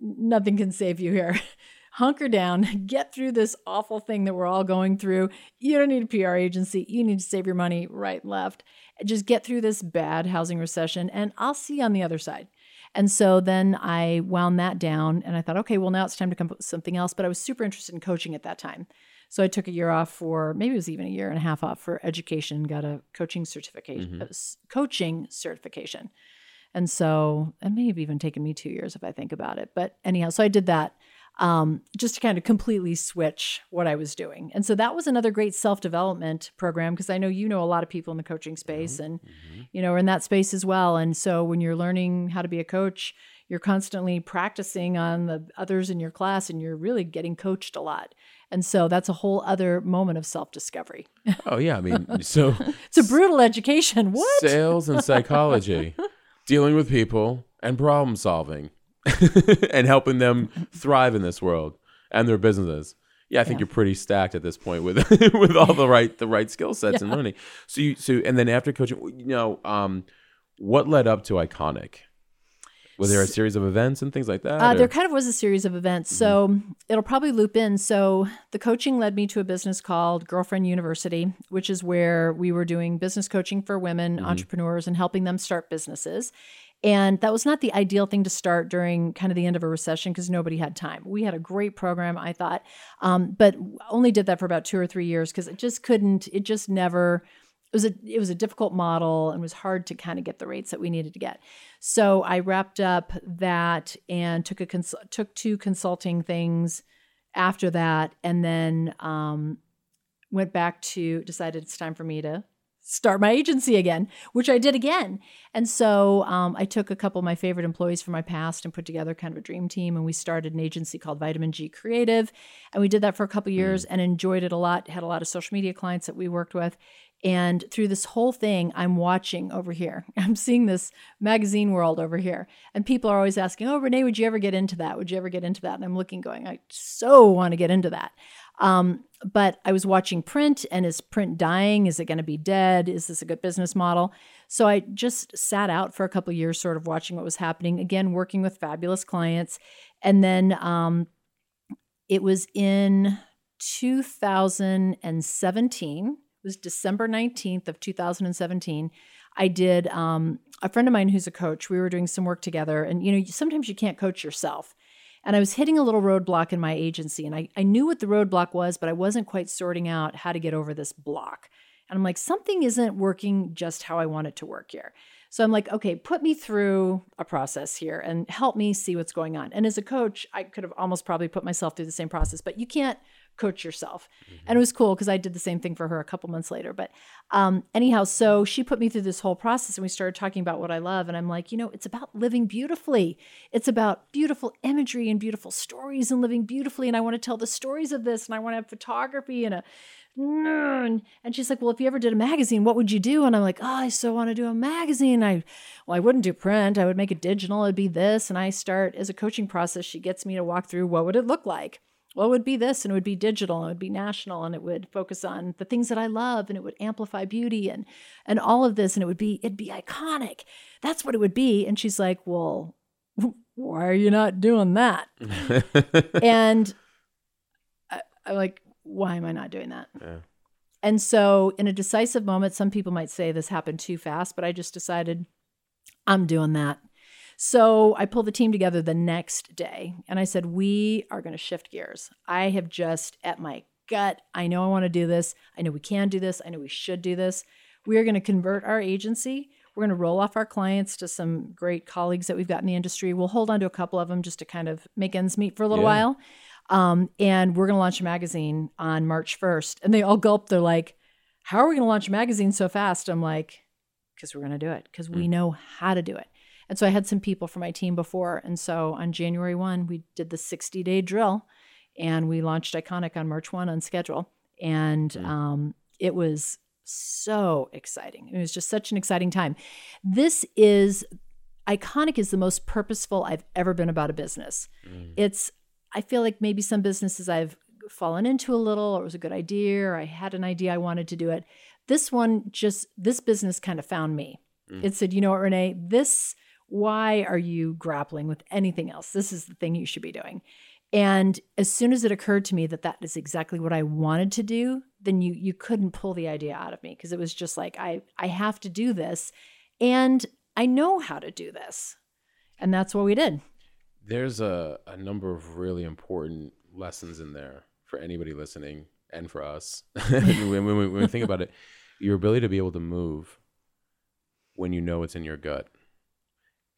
Nothing can save you here. Hunker down, get through this awful thing that we're all going through. You don't need a PR agency. You need to save your money right left. Just get through this bad housing recession, and I'll see you on the other side. And so then I wound that down and I thought, okay, well, now it's time to come up with something else. But I was super interested in coaching at that time. So I took a year off for maybe it was even a year and a half off for education, got a coaching certification, uh, s- coaching certification. And so it may have even taken me two years if I think about it. But anyhow, so I did that um, just to kind of completely switch what I was doing. And so that was another great self development program because I know you know a lot of people in the coaching space and, you know, are in that space as well. And so when you're learning how to be a coach, you're constantly practicing on the others in your class and you're really getting coached a lot. And so that's a whole other moment of self discovery. Oh yeah, I mean, so It's a brutal education. What? sales and psychology, dealing with people and problem solving, and helping them thrive in this world and their businesses. Yeah, I think Yeah. you're pretty stacked at this point with with all the right the right skill sets and learning. So you so and then after coaching, you know, um, what led up to Iconic? Was there a series of events and things like that? Uh, there kind of was a series of events. So it'll probably loop in. So the coaching led me to a business called Girlfriend University, which is where we were doing business coaching for women entrepreneurs and helping them start businesses. And that was not the ideal thing to start during kind of the end of a recession because nobody had time. We had a great program, I thought, um, but only did that for about two or three years because it just couldn't, it just never, it was a it was a difficult model and was hard to kind of get the rates that we needed to get. So I wrapped up that and took a cons- took two consulting things after that, and then um, went back to decided it's time for me to start my agency again, which I did again. And so um, I took a couple of my favorite employees from my past and put together kind of a dream team. And we started an agency called Vitamin G Creative. And we did that for a couple years and enjoyed it a lot. Had a lot of social media clients that we worked with. And through this whole thing, I'm watching over here. I'm seeing this magazine world over here. And people are always asking, Oh, Renee, would you ever get into that? Would you ever get into that? And I'm looking, going, I so want to get into that. Um, but I was watching print, and is print dying? Is it going to be dead? Is this a good business model? So I just sat out for a couple years, sort of watching what was happening. Again, working with fabulous clients, and then um, it was in 2017. It was December 19th of 2017. I did um, a friend of mine who's a coach. We were doing some work together, and you know, sometimes you can't coach yourself. And I was hitting a little roadblock in my agency, and I, I knew what the roadblock was, but I wasn't quite sorting out how to get over this block. And I'm like, something isn't working just how I want it to work here. So I'm like, okay, put me through a process here and help me see what's going on. And as a coach, I could have almost probably put myself through the same process, but you can't coach yourself. And it was cool because I did the same thing for her a couple months later. But um, anyhow, so she put me through this whole process and we started talking about what I love. And I'm like, you know, it's about living beautifully. It's about beautiful imagery and beautiful stories and living beautifully. And I want to tell the stories of this and I want to have photography and a and she's like, "Well, if you ever did a magazine, what would you do?" And I'm like, "Oh, I so want to do a magazine. I, well, I wouldn't do print. I would make it digital. It'd be this." And I start as a coaching process. She gets me to walk through what would it look like. Well, it would be this, and it would be digital, and it would be national, and it would focus on the things that I love, and it would amplify beauty, and and all of this, and it would be it'd be iconic. That's what it would be. And she's like, "Well, why are you not doing that?" and I, I'm like, why am I not doing that? Yeah. And so, in a decisive moment, some people might say this happened too fast, but I just decided I'm doing that. So, I pulled the team together the next day and I said, We are going to shift gears. I have just, at my gut, I know I want to do this. I know we can do this. I know we should do this. We are going to convert our agency. We're going to roll off our clients to some great colleagues that we've got in the industry. We'll hold on to a couple of them just to kind of make ends meet for a little Yeah. while. Um, and we're going to launch a magazine on March 1st. And they all gulp. They're like, How are we going to launch a magazine so fast? I'm like, Because we're going to do it, because we know how to do it. And so I had some people from my team before. And so on January 1, we did the 60 day drill and we launched Iconic on March 1 on schedule. And mm. um, it was so exciting. It was just such an exciting time. This is Iconic is the most purposeful I've ever been about a business. Mm. It's, I feel like maybe some businesses I've fallen into a little, or it was a good idea, or I had an idea I wanted to do it. This one just, this business kind of found me. Mm. It said, you know what, Renee, this, why are you grappling with anything else? This is the thing you should be doing. And as soon as it occurred to me that that is exactly what I wanted to do, then you you couldn't pull the idea out of me because it was just like I I have to do this and I know how to do this. And that's what we did. There's a, a number of really important lessons in there for anybody listening and for us. when, when, we, when we think about it, your ability to be able to move when you know it's in your gut.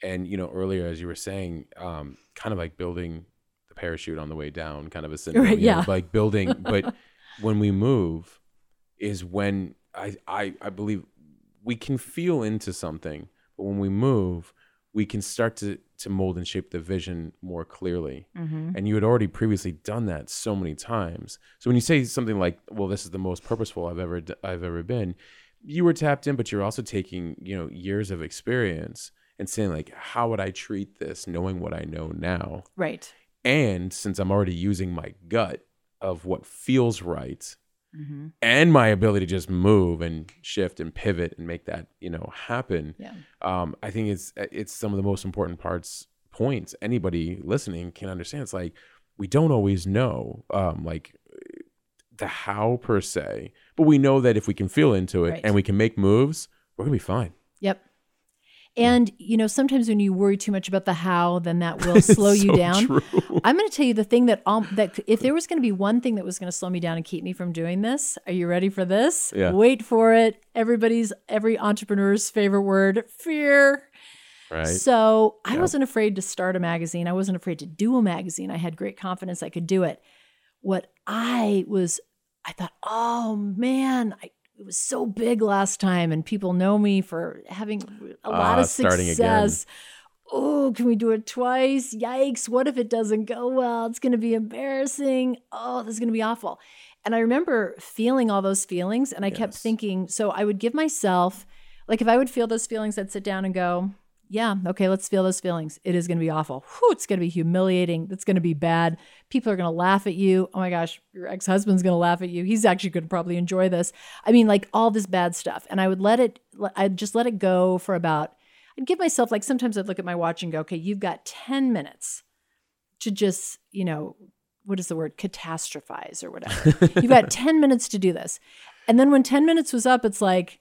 And, you know, earlier, as you were saying, um, kind of like building the parachute on the way down, kind of a syndrome. Right, know, yeah. like building, but when we move is when I, I, I believe we can feel into something, but when we move, we can start to to mold and shape the vision more clearly. And you had already previously done that so many times. So when you say something like, "Well, this is the most purposeful I've ever I've ever been," you were tapped in, but you're also taking you know years of experience and saying like, "How would I treat this, knowing what I know now?" Right. And since I'm already using my gut of what feels right Mm-hmm. and my ability to just move and shift and pivot and make that you know happen Yeah. um, I think it's it's some of the most important parts points anybody listening can understand. It's like we don't always know um, like the how per se, but we know that if we can feel into it Right. and we can make moves, we're gonna be fine. Yep. And you know, sometimes when you worry too much about the how, then that will slow you So down. true. I'm going to tell you the thing that um, that if there was going to be one thing that was going to slow me down and keep me from doing this, are you ready for this? Yeah. Wait for it. Everybody's every entrepreneur's favorite word, fear. Right? So I wasn't afraid to start a magazine. I wasn't afraid to do a magazine. I had great confidence I could do it. What I was I thought, oh man, I, it was so big last time, and people know me for having a lot Ah, of success. Oh, can we do it twice? Yikes. What if it doesn't go well? It's going to be embarrassing. Oh, this is going to be awful. And I remember feeling all those feelings, and I kept thinking, so I would give myself, like, if I would feel those feelings, I'd sit down and go, yeah, okay, let's feel those feelings. It is going to be awful. Whew, it's going to be humiliating. It's going to be bad. People are going to laugh at you. Oh my gosh, your ex husband's going to laugh at you. He's actually going to probably enjoy this. I mean, like all this bad stuff. And I would let it, I'd just let it go for about, I'd give myself, like, sometimes I'd look at my watch and go, okay, you've got 10 minutes to just, you know, what is the word? Catastrophize or whatever. you've got 10 minutes to do this. And then when 10 minutes was up, it's like,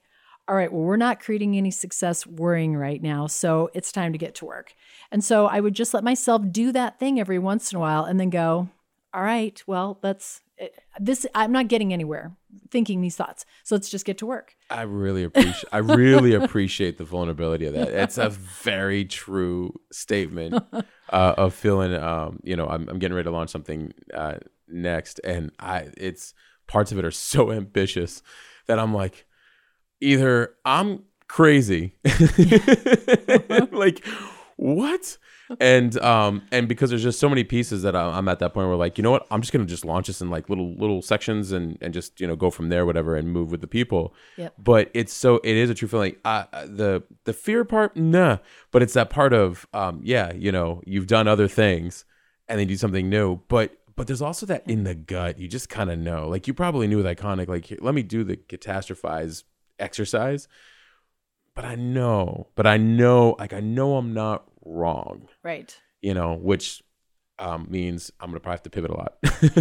all right, well, we're not creating any success worrying right now. So it's time to get to work. And so I would just let myself do that thing every once in a while and then go, all right, well, let's, this, I'm not getting anywhere thinking these thoughts. So let's just get to work. I really appreciate I really appreciate the vulnerability of that. It's a very true statement uh, of feeling um, you know, I'm, I'm getting ready to launch something uh, next and I it's parts of it are so ambitious that I'm like either I'm crazy. Like what? And um and because there's just so many pieces that I'm at that point where like you know what? I'm just gonna just launch this in like little little sections and and just you know go from there whatever and move with the people. Yep. but it's so it is a true feeling. Uh, the the fear part nah. But it's that part of um yeah you know you've done other things and then do something new. But but there's also that in the gut. You just kind of know. Like you probably knew with iconic like let me do the catastrophize exercise but i know but i know like i know i'm not wrong. Right. you know which um, means i'm gonna probably have to pivot a lot.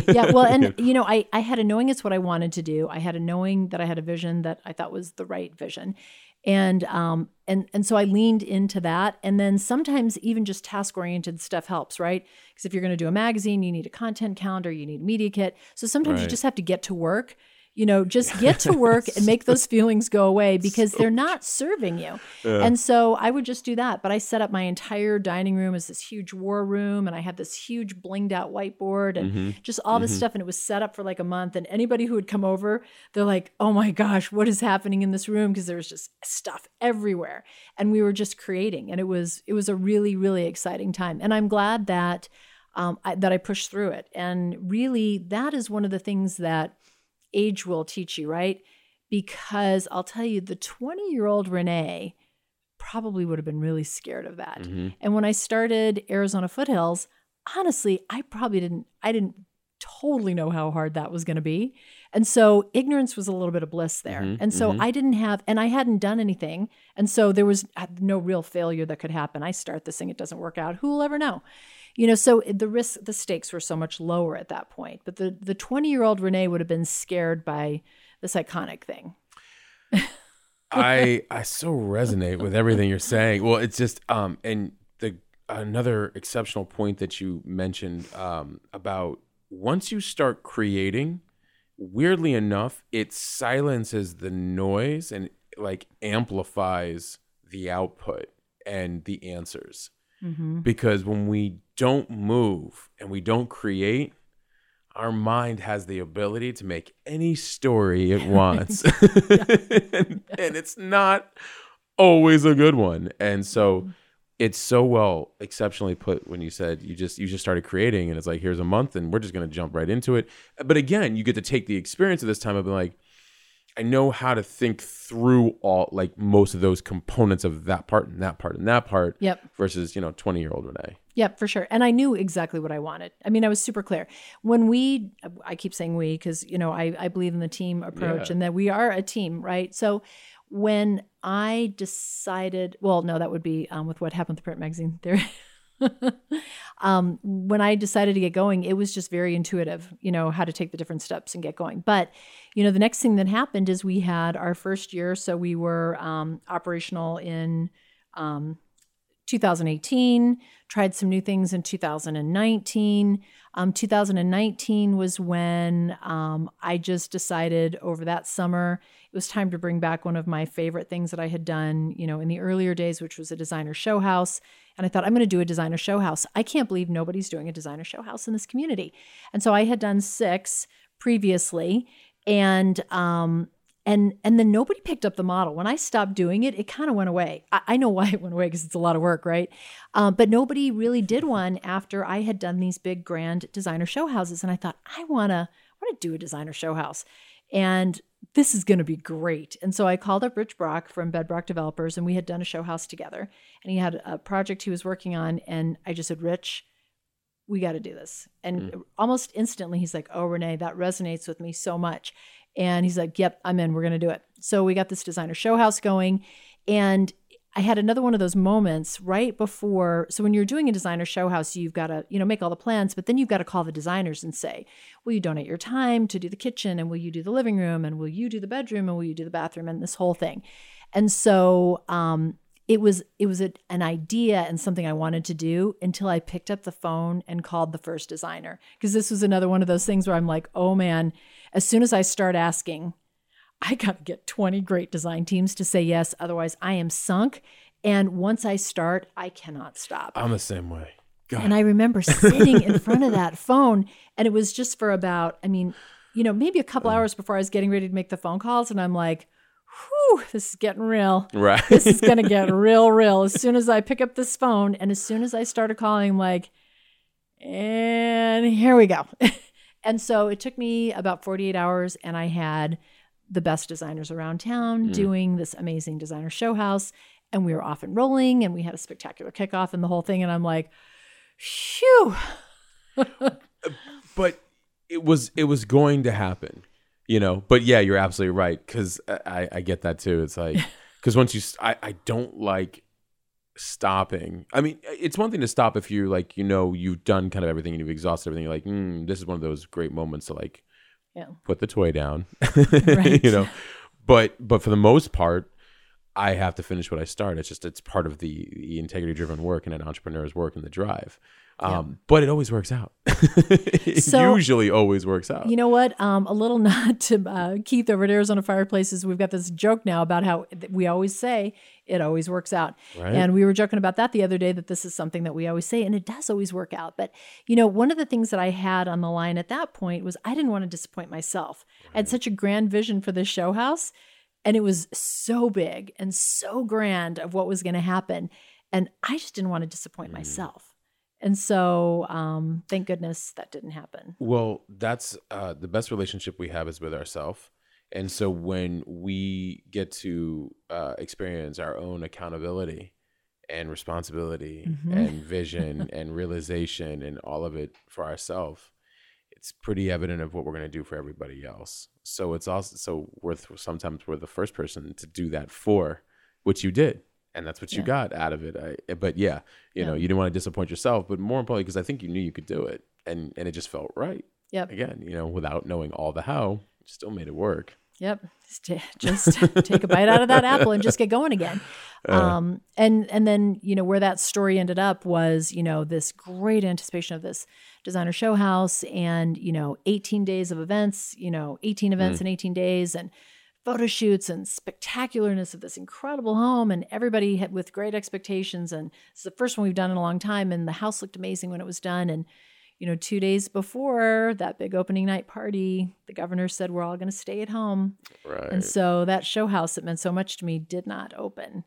Yeah well and you know I, I had a knowing it's what i wanted to do. I had a knowing that i had a vision that i thought was the right vision. And um and and so i leaned into that. And then sometimes even just task oriented stuff helps right? Because if you're going to do a magazine you need a content calendar you need a media kit. So sometimes you just have to get to work you know just get to work and make those feelings go away because they're not serving you. And so i would just do that but i set up my entire dining room as this huge war room and i had this huge blinged out whiteboard and just all this stuff and it was set up for like a month and anybody who would come over they're like oh my gosh what is happening in this room? Because there was just stuff everywhere and we were just creating and it was it was a really really exciting time. And i'm glad that um, I, that i pushed through it. And really that is one of the things that age will teach you right? Because i'll tell you the 20 year old renee probably would have been really scared of that. Mhm. and when i started arizona foothills honestly i probably didn't i didn't totally know how hard that was going to be. And so ignorance was a little bit of bliss there. Mhm, and so mhm. i didn't have and i hadn't done anything. And so there was uh, no real failure that could happen. I start this thing it doesn't work out. Who will ever know you know so the risk the stakes were so much lower at that point but the the 20 year old renee would have been scared by this iconic thing I I so resonate with everything you're saying. Well, it's just um and the another exceptional point that you mentioned um about once you start creating, weirdly enough, it silences the noise and like amplifies the output and the answers. Mm-hmm. Because when we don't move and we don't create, our mind has the ability to make any story it wants. and, and it's not always a good one. And so it's so well exceptionally put when you said you just you just started creating and it's like here's a month and we're just going to jump right into it. But again, you get to take the experience of this time of being like I know how to think through all like most of those components of that part and that part and that part yep versus, you know, 20 year old Renee. Yep, for sure. And I knew exactly what I wanted. I mean, I was super clear. When we, I keep saying we because, you know, I, I believe in the team approach Yeah. and that we are a team, right? So when I decided, well, no, that would be um, with what happened with the print magazine there. um, when I decided to get going, it was just very intuitive, you know, how to take the different steps and get going. But, you know, the next thing that happened is we had our first year. So we were um, operational in um, 2018, tried some new things in 2019. Um, 2019 was when um, I just decided over that summer it was time to bring back one of my favorite things that I had done, you know, in the earlier days, which was a designer show house. And I thought, I'm going to do a designer show house. I can't believe nobody's doing a designer show house in this community. And so I had done six previously and um and and then nobody picked up the model. When i stopped doing it it kind of went away. I, I know why it went away because it's a lot of work right? Um, but nobody really did one after i had done these big grand designer show houses and i thought i want to want to do a designer show house. And this is going to be great. And so i called up rich brock from bedbrock developers and we had done a show house together. And he had a project he was working on and i just said rich we got to do this. And almost instantly, he's like, Oh, Renee, that resonates with me so much. And he's like, Yep, I'm in. We're going to do it. So we got this designer show house going. And I had another one of those moments right before. So when you're doing a designer show house, you've got to, you know, make all the plans, but then you've got to call the designers and say, will you donate your time to do the kitchen? And will you do the living room? And will you do the bedroom? And will you do the bathroom? And this whole thing. And so um, it was it was a, an idea and something I wanted to do until I picked up the phone and called the first designer because this was another one of those things where I'm like, oh man, as soon as I start asking, I got to get 20 great design teams to say yes, otherwise I am sunk. And once I start, I cannot stop. I'm the same way. God. And I remember sitting in front of that phone, and it was just for about, I mean, you know, maybe a couple hours before I was getting ready to make the phone calls, and I'm like, whew, this is getting real. right. This is going to get real, real. As soon as I pick up this phone, and as soon as I started calling, I'm like, and here we go. and so it took me about 48 hours, and I had the best designers around town mm. doing this amazing designer show house. And we were off and rolling, and we had a spectacular kickoff and the whole thing. And I'm like, phew. Uh, but it was it was going to happen, you know. But yeah, you're absolutely right because uh, I I get that too. It's like because once you I I don't like stopping. I mean, it's one thing to stop if you like you know you've done kind of everything and you've exhausted everything. You're like, mm, this is one of those great moments to like Yeah. put the toy down, Right. you know. But but for the most part. I have to finish what I start. It's just it's part of the, the integrity driven work and an entrepreneur's work and the drive. Um, But it always works out. it So- usually always works out. You know what? Um, a little nod to uh, Keith over at Arizona Fireplaces. We've got this joke now about how we always say it always works out. Right. And we were joking about that the other day that this is something that we always say, and it does always work out. But, you know, one of the things that I had on the line at that point was I didn't want to disappoint myself. I had such a grand vision for this show house, and it was so big and so grand of what was going to happen. And I just didn't want to disappoint myself. And so, um, thank goodness that didn't happen. Well, that's uh, the best relationship we have is with ourselves. And so when we get to uh, experience our own accountability and responsibility Mm-hmm. and vision and realization and all of it for ourselves, it's pretty evident of what we're going to do for everybody else. So it's also so worth sometimes we're the first person to do that for, which you did. And that's what you Yeah. got out of it. I, but yeah, you know, you didn't want to disappoint yourself, but more importantly, because I think you knew you could do it, and and it just felt right Yep. again, you know, without knowing all the how, still made it work. Yep. Just, take a bite out of that apple and just get going again. Um, and and then you know where that story ended up was you know this great anticipation of this designer show house and you know 18 days of events, you know 18 events in 18 days and photo shoots and spectacularness of this incredible home and everybody had with great expectations and it's the first one we've done in a long time and the house looked amazing when it was done and you know, two days before that big opening night party, the governor said we're all going to stay at home. Right. And so that show house that meant so much to me did not open.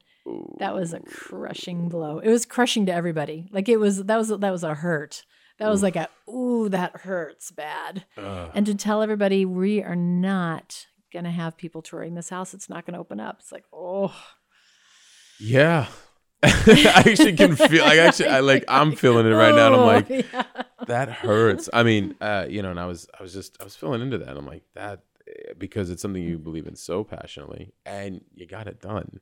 That was a crushing blow. It was crushing to everybody. Like it was that was that was a hurt. That was like a ooh that hurts bad. And to tell everybody we are not going to have people touring this house. It's not going to open up. It's like, oh, yeah. I actually can feel like actually I like I'm feeling it right now and I'm oh, like oh, yeah. That hurts. I mean, uh, you know, and I was I was just I was feeling into that. I'm like that eh, because it's something you believe in so passionately and you got it done.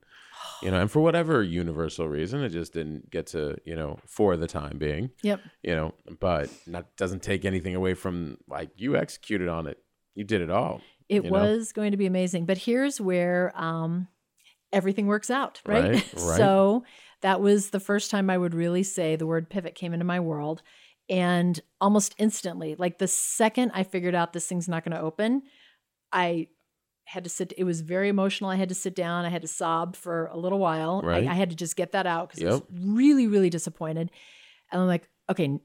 You know, and for whatever universal reason, it just didn't get to, you know, for the time being. Yep. you know but that doesn't take anything away from like you executed on it you did it all It you know? was going to be amazing. But here's where um, everything works out, right? Right, right. so that was the first time I would really say the word pivot came into my world. And almost instantly, like the second I figured out this thing's not going to open, I had to sit. It was very emotional. I had to sit down. I had to sob for a little while. Right. I, I had to just get that out because I was really, really disappointed. And I'm like, okay,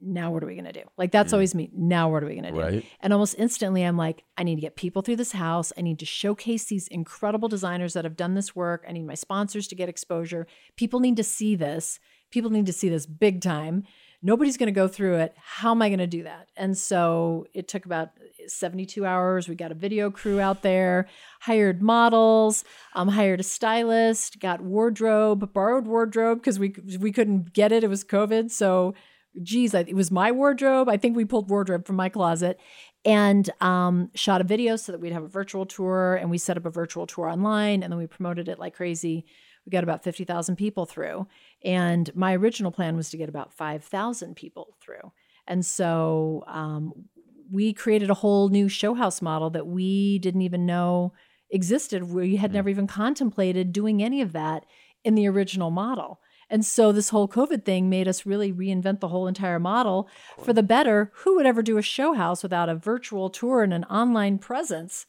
now what are we going to do? Like that's mm. always me. Now what are we going to do? Right. And almost instantly, I'm like, I need to get people through this house. I need to showcase these incredible designers that have done this work. I need my sponsors to get exposure. People need to see this. People need to see this big time. Nobody's going to go through it. How am I going to do that? And so it took about 72 hours. We got a video crew out there, hired models, um, hired a stylist, got wardrobe, borrowed wardrobe because we we couldn't get it. It was COVID. So, geez, it was my wardrobe. I think we pulled wardrobe from my closet and um, shot a video so that we'd have a virtual tour. And we set up a virtual tour online, and then we promoted it like crazy. We got about 50,000 people through. And my original plan was to get about 5,000 people through. And so um, we created a whole new show house model that we didn't even know existed. We had never even contemplated doing any of that in the original model. And so this whole COVID thing made us really reinvent the whole entire model for the better. Who would ever do a show house without a virtual tour and an online presence?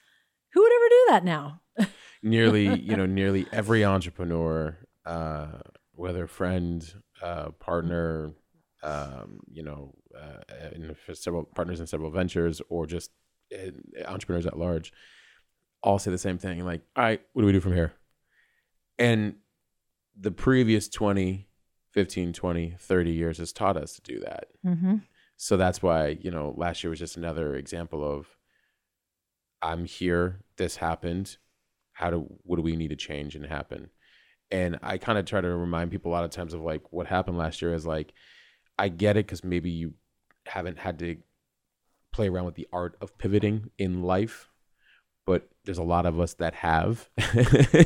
Who would ever do that now? nearly you know nearly every entrepreneur uh whether friend uh partner um you know uh in for several partners in several ventures or just uh, entrepreneurs at large all say the same thing like all right what do we do from here? And the previous 20 15 20 30 years has taught us to do that. Mm-hmm. so that's why you know last year was just another example of i'm here this happened. How do what do we need to change and happen and i kind of try to remind people a lot of times of like what happened last year is like i get it because maybe you haven't had to play around with the art of pivoting in life but there's a lot of us that have.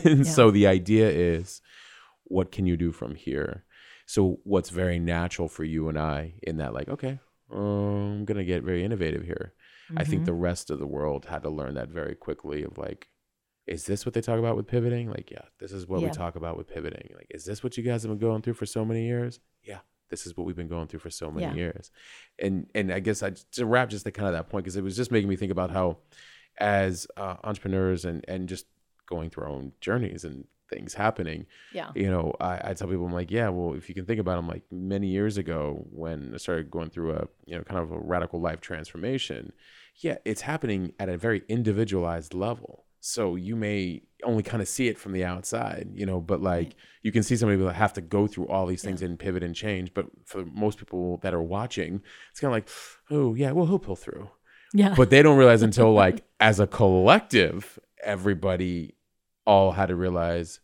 And Yeah. so the idea is what can you do from here? So what's very natural for you and i in that like okay i'm gonna get very innovative here. I think mm-hmm. the rest of the world had to learn that very quickly of like is this what they talk about with pivoting? Like yeah this is what we talk about with pivoting. Like is this what you guys have been going through for so many years? Yeah this is what we've been going through for so many Yeah. years. And and i guess i to wrap just to kind of that point because it was just making me think about how as uh, entrepreneurs and and just going through our own journeys and things happening Yeah. you know I, I tell people i'm like yeah well if you can think about it i'm like many years ago when i started going through a you know kind of a radical life transformation yeah it's happening at a very individualized level so you may only kind of see it from the outside you know but like you can see somebody that have to go through all these things and pivot and change but for most people that are watching it's kind of like oh yeah well he'll pull through. Yeah. but they don't realize until like as a collective everybody all had to realize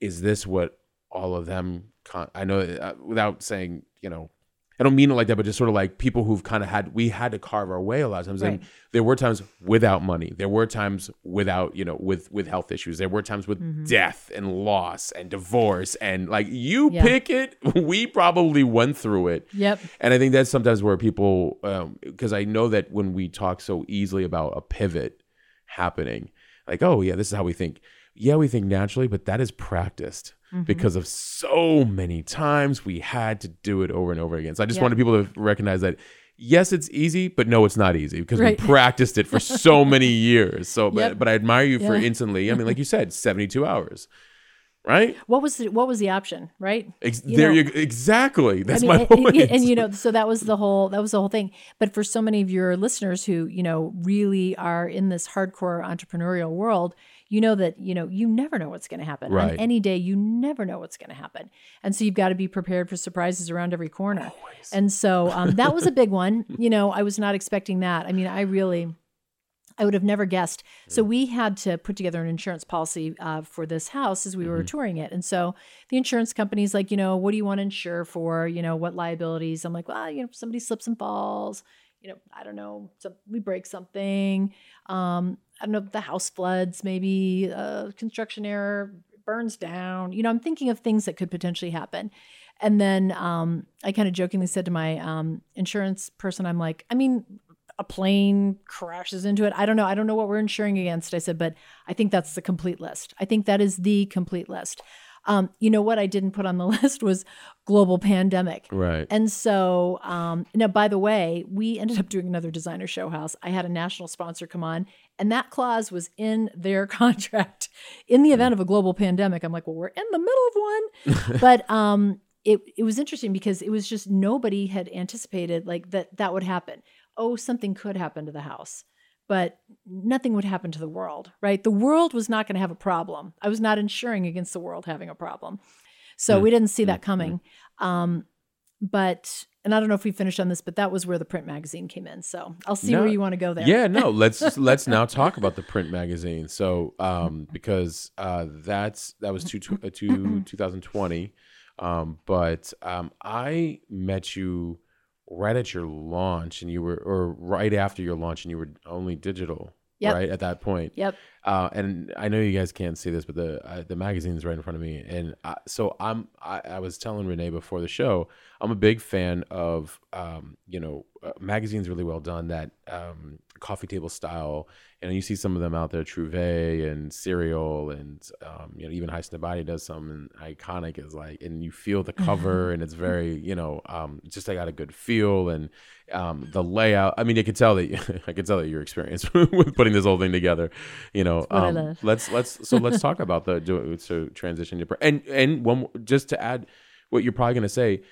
is this what all of them con- i know uh, without saying you know i don't mean it like that but just sort of like people who've kind of had we had to carve our way a lot of times and there were times without money there were times without you know with with health issues there were times with mm-hmm. death and loss and divorce and like you Yeah. pick it we probably went through it Yep. and I think that's sometimes where people, um, because I know that when we talk so easily about a pivot happening, like, oh, yeah, this is how we think. Yeah, we think naturally, but that is practiced Mm-hmm. because of so many times we had to do it over and over again. So I just Yeah. wanted people to recognize that. Yes, it's easy, but no, it's not easy because Right. we practiced it for so many years. So, but, Yep. but I admire you for instantly. I mean, like you said, seventy-two hours, right? What was the what was the option, right? Ex- You there know- you exactly. That's I my mean, point. and, and, you know, so that was the whole that was the whole thing. But for so many of your listeners who you know really are in this hardcore entrepreneurial world, you know that you know you never know what's going to happen Right. on any day. You never know what's going to happen, and so you've got to be prepared for surprises around every corner. And so um, that was a big one. You know, I was not expecting that. I mean, I really. I would have never guessed. So we had to put together an insurance policy uh, for this house as we were touring it, and so the insurance company's like, you know, what do you want to insure for? You know, what liabilities? I'm like, well, you know, somebody slips and falls. You know, I don't know. So we break something. Um, I don't know. The house floods, maybe uh, construction error burns down. You know, I'm thinking of things that could potentially happen. And then um, I kind of jokingly said to my um, insurance person, I'm like, I mean, a plane crashes into it. I don't know. I don't know what we're insuring against. I said, but I think that's the complete list. I think that is the complete list. Um, you know what I didn't put on the list was global pandemic. right. And so, um, now, by the way, we ended up doing another designer show house. I had a national sponsor come on, and that clause was in their contract. In the event of a global pandemic, I'm like, well, we're in the middle of one. but um, it it was interesting because it was just nobody had anticipated like that that would happen. Oh, something could happen to the house, but nothing would happen to the world, right? The world was not going to have a problem. I was not insuring against the world having a problem. So Mm, we didn't see mm, that coming. Um, but and I don't know if we finished on this, but that was where the print magazine came in. So I'll see No. where you want to go there. Yeah, no. Let's let's now talk about the print magazine. So, um, because uh, that's that was two, uh, two, 2020, um, but um, I met you right at your launch, and you were or right after your launch, and you were only digital, Yep. right at that point. Yep. Uh, and I know you guys can't see this, but the uh, the magazine's right in front of me, and I, so I'm I, I was telling Renee before the show, I'm a big fan of um, you know uh, magazines really well done that um, coffee table style, and you see some of them out there, Trouvé and Cereal, and um, you know even High Body does some, and iconic is like, and you feel the cover, and it's very you know um, just I got a good feel, and um, the layout. I mean, I could tell that I could tell that your experience with putting this whole thing together. You know, I um, let's let's so let's talk about the do so transition to and and one just to add what you're probably going to say.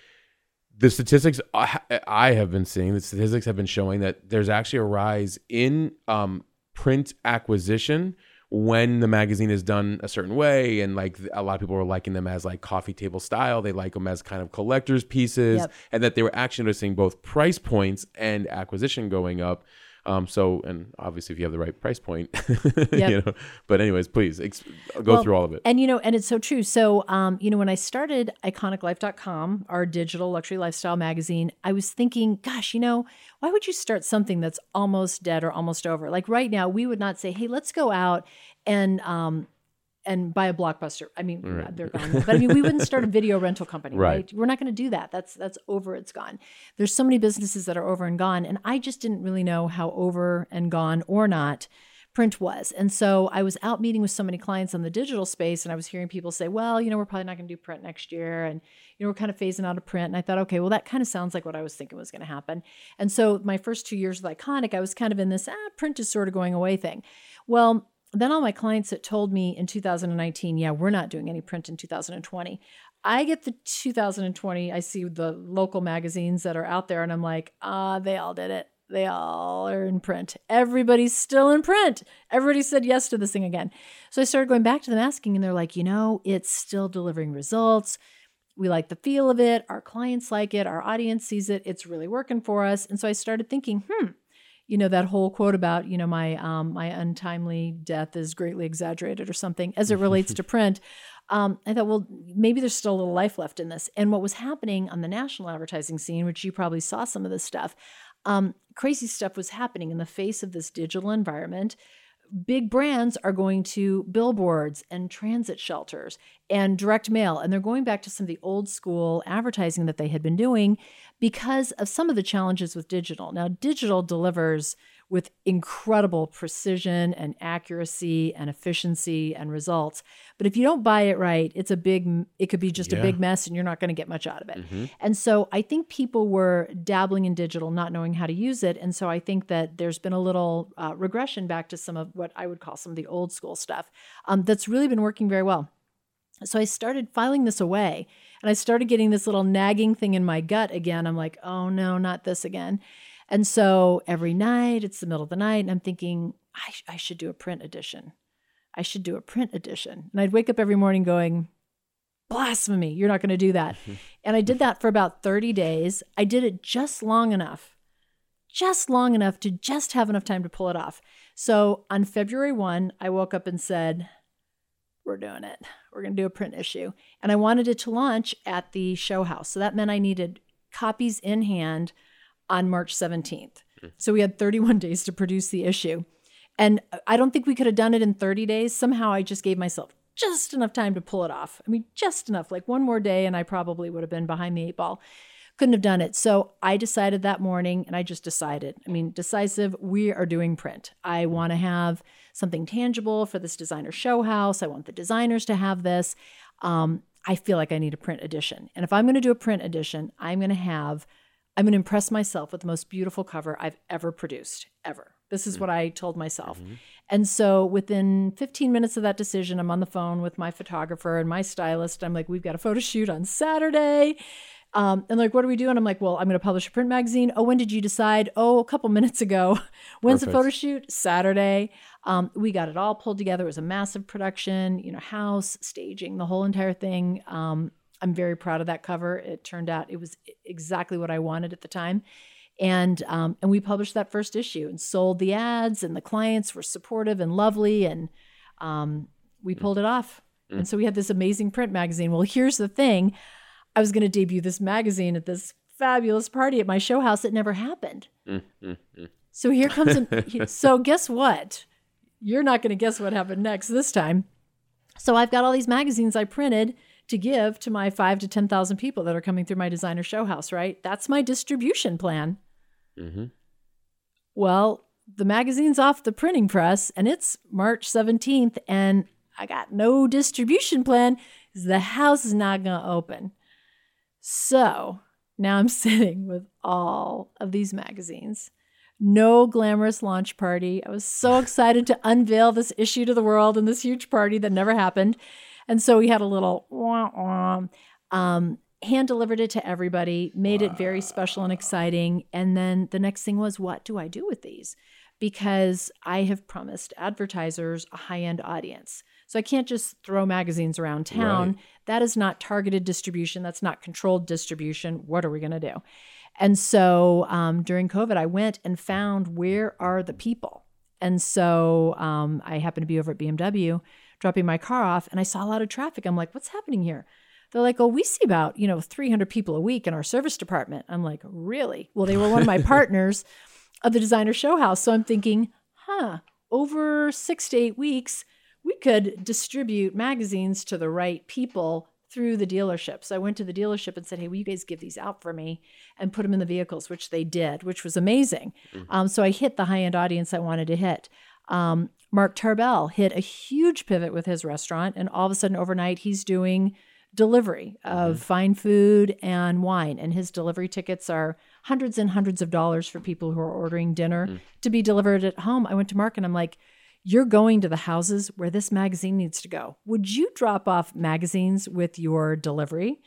The statistics I, I have been seeing, the statistics have been showing that there's actually a rise in um, print acquisition when the magazine is done a certain way and like a lot of people are liking them as like coffee table style they like them as kind of collectors pieces Yep. and that they were actually noticing both price points and acquisition going up um so and obviously if you have the right price point you know but anyways please ex- go Well, through all of it And you know, and it's so true. So, um, you know, when I started iconiclife.com, our digital luxury lifestyle magazine, I was thinking, gosh, you know, why would you start something that's almost dead or almost over? Like right now, we would not say, hey, let's go out and um and buy a blockbuster. I mean, Right. they're gone. But I mean, we wouldn't start a video rental company, Right. right? We're not going to do that. That's that's over. It's gone. There's so many businesses that are over and gone, and I just didn't really know how over and gone or not print was. And so I was out meeting with so many clients on the digital space, and I was hearing people say, "Well, you know, we're probably not going to do print next year, and you know, we're kind of phasing out of print." And I thought, okay, well, that kind of sounds like what I was thinking was going to happen. And so my first two years with Iconic, I was kind of in this ah, print is sort of going away thing. Well, then all my clients that told me in 2019, yeah, we're not doing any print in 2020. I get the 2020, I see the local magazines that are out there, and I'm like, ah, they all did it. They all are in print. Everybody's still in print. Everybody said yes to this thing again. So I started going back to them asking, and they're like, you know, it's still delivering results. We like the feel of it. Our clients like it. Our audience sees it. It's really working for us. And so I started thinking, hmm, you know that whole quote about you know my um, my untimely death is greatly exaggerated or something as it relates to print um, i thought well maybe there's still a little life left in this. And what was happening on the national advertising scene which you probably saw some of this stuff um, crazy stuff was happening in the face of this digital environment. Big brands are going to billboards and transit shelters and direct mail and they're going back to some of the old school advertising that they had been doing because of some of the challenges with digital. Now, digital delivers with incredible precision and accuracy and efficiency and results. But if you don't buy it right, it's a big it could be just Yeah. a big mess and you're not going to get much out of it. Mhm. And so I think people were dabbling in digital, not knowing how to use it. And so I think that there's been a little uh, regression back to some of what I would call some of the old school stuff um, that's really been working very well. So I started filing this away and I started getting this little nagging thing in my gut again. I'm like, oh no, not this again. And so every night, it's the middle of the night, and I'm thinking, I, sh- I should do a print edition. I should do a print edition. And I'd wake up every morning going, blasphemy, you're not going to do that. and I did that for about 30 days. I did it just long enough, just long enough to just have enough time to pull it off. So on February 1, I woke up and said, we're doing it. We're going to do a print issue. And I wanted it to launch at the show house. So that meant I needed copies in hand on March 17th. Hmm. So we had 31 days to produce the issue. And I don't think we could have done it in 30 days. Somehow I just gave myself just enough time to pull it off. I mean, just enough, like one more day, and I probably would have been behind the eight ball. Couldn't have done it. So I decided that morning, and I just decided. I mean, decisive, we are doing print. I want to have something tangible for this designer show house. I want the designers to have this. Um, I feel like I need a print edition. And if I'm going to do a print edition, I'm going to have, I'm going to impress myself with the most beautiful cover I've ever produced, ever. This is what I told myself. And so within 15 minutes of that decision, I'm on the phone with my photographer and my stylist. I'm like, we've got a photo shoot on Saturday. Um, and like, what are we doing? I'm like, well, I'm going to publish a print magazine. Oh, when did you decide? Oh, a couple minutes ago. When's the photo shoot? Saturday. Um, we got it all pulled together. It was a massive production, you know, house, staging, the whole entire thing. Um, I'm very proud of that cover. It turned out it was exactly what I wanted at the time. And um, and we published that first issue and sold the ads, and the clients were supportive and lovely, and um, we pulled it off. And so we had this amazing print magazine. Well, here's the thing: I was going to debut this magazine at this fabulous party at my show house. It never happened. So here comes. A, so guess what? You're not going to guess what happened next this time. So I've got all these magazines I printed to give to my five to ten thousand people that are coming through my designer show house. Right? That's my distribution plan. Mm-hmm. Well, the magazine's off the printing press and it's March 17th, and I got no distribution plan. the house is not going to open. So now I'm sitting with all of these magazines. No glamorous launch party. I was so excited to unveil this issue to the world in this huge party that never happened. And so we had a little wah, wah, um, hand delivered it to everybody, made it very special and exciting. And then the next thing was, what do I do with these? Because I have promised advertisers a high end audience. So I can't just throw magazines around town. Right. That is not targeted distribution. That's not controlled distribution. What are we going to do? And so um, during COVID, I went and found where are the people. And so um, I happened to be over at BMW dropping my car off and I saw a lot of traffic. I'm like, what's happening here? They're like, oh, we see about, you know, 300 people a week in our service department. I'm like, really? Well, they were one of my partners of the designer show house. So I'm thinking, huh, over six to eight weeks, we could distribute magazines to the right people through the dealership. So I went to the dealership and said, hey, will you guys give these out for me and put them in the vehicles, which they did, which was amazing. Um, so I hit the high end audience I wanted to hit. Um, Mark Tarbell hit a huge pivot with his restaurant, and all of a sudden, overnight, he's doing delivery of fine food and wine. And his delivery tickets are hundreds and hundreds of dollars for people who are ordering dinner to be delivered at home. I went to Mark and I'm like, you're going to the houses where this magazine needs to go. Would you drop off magazines with your delivery?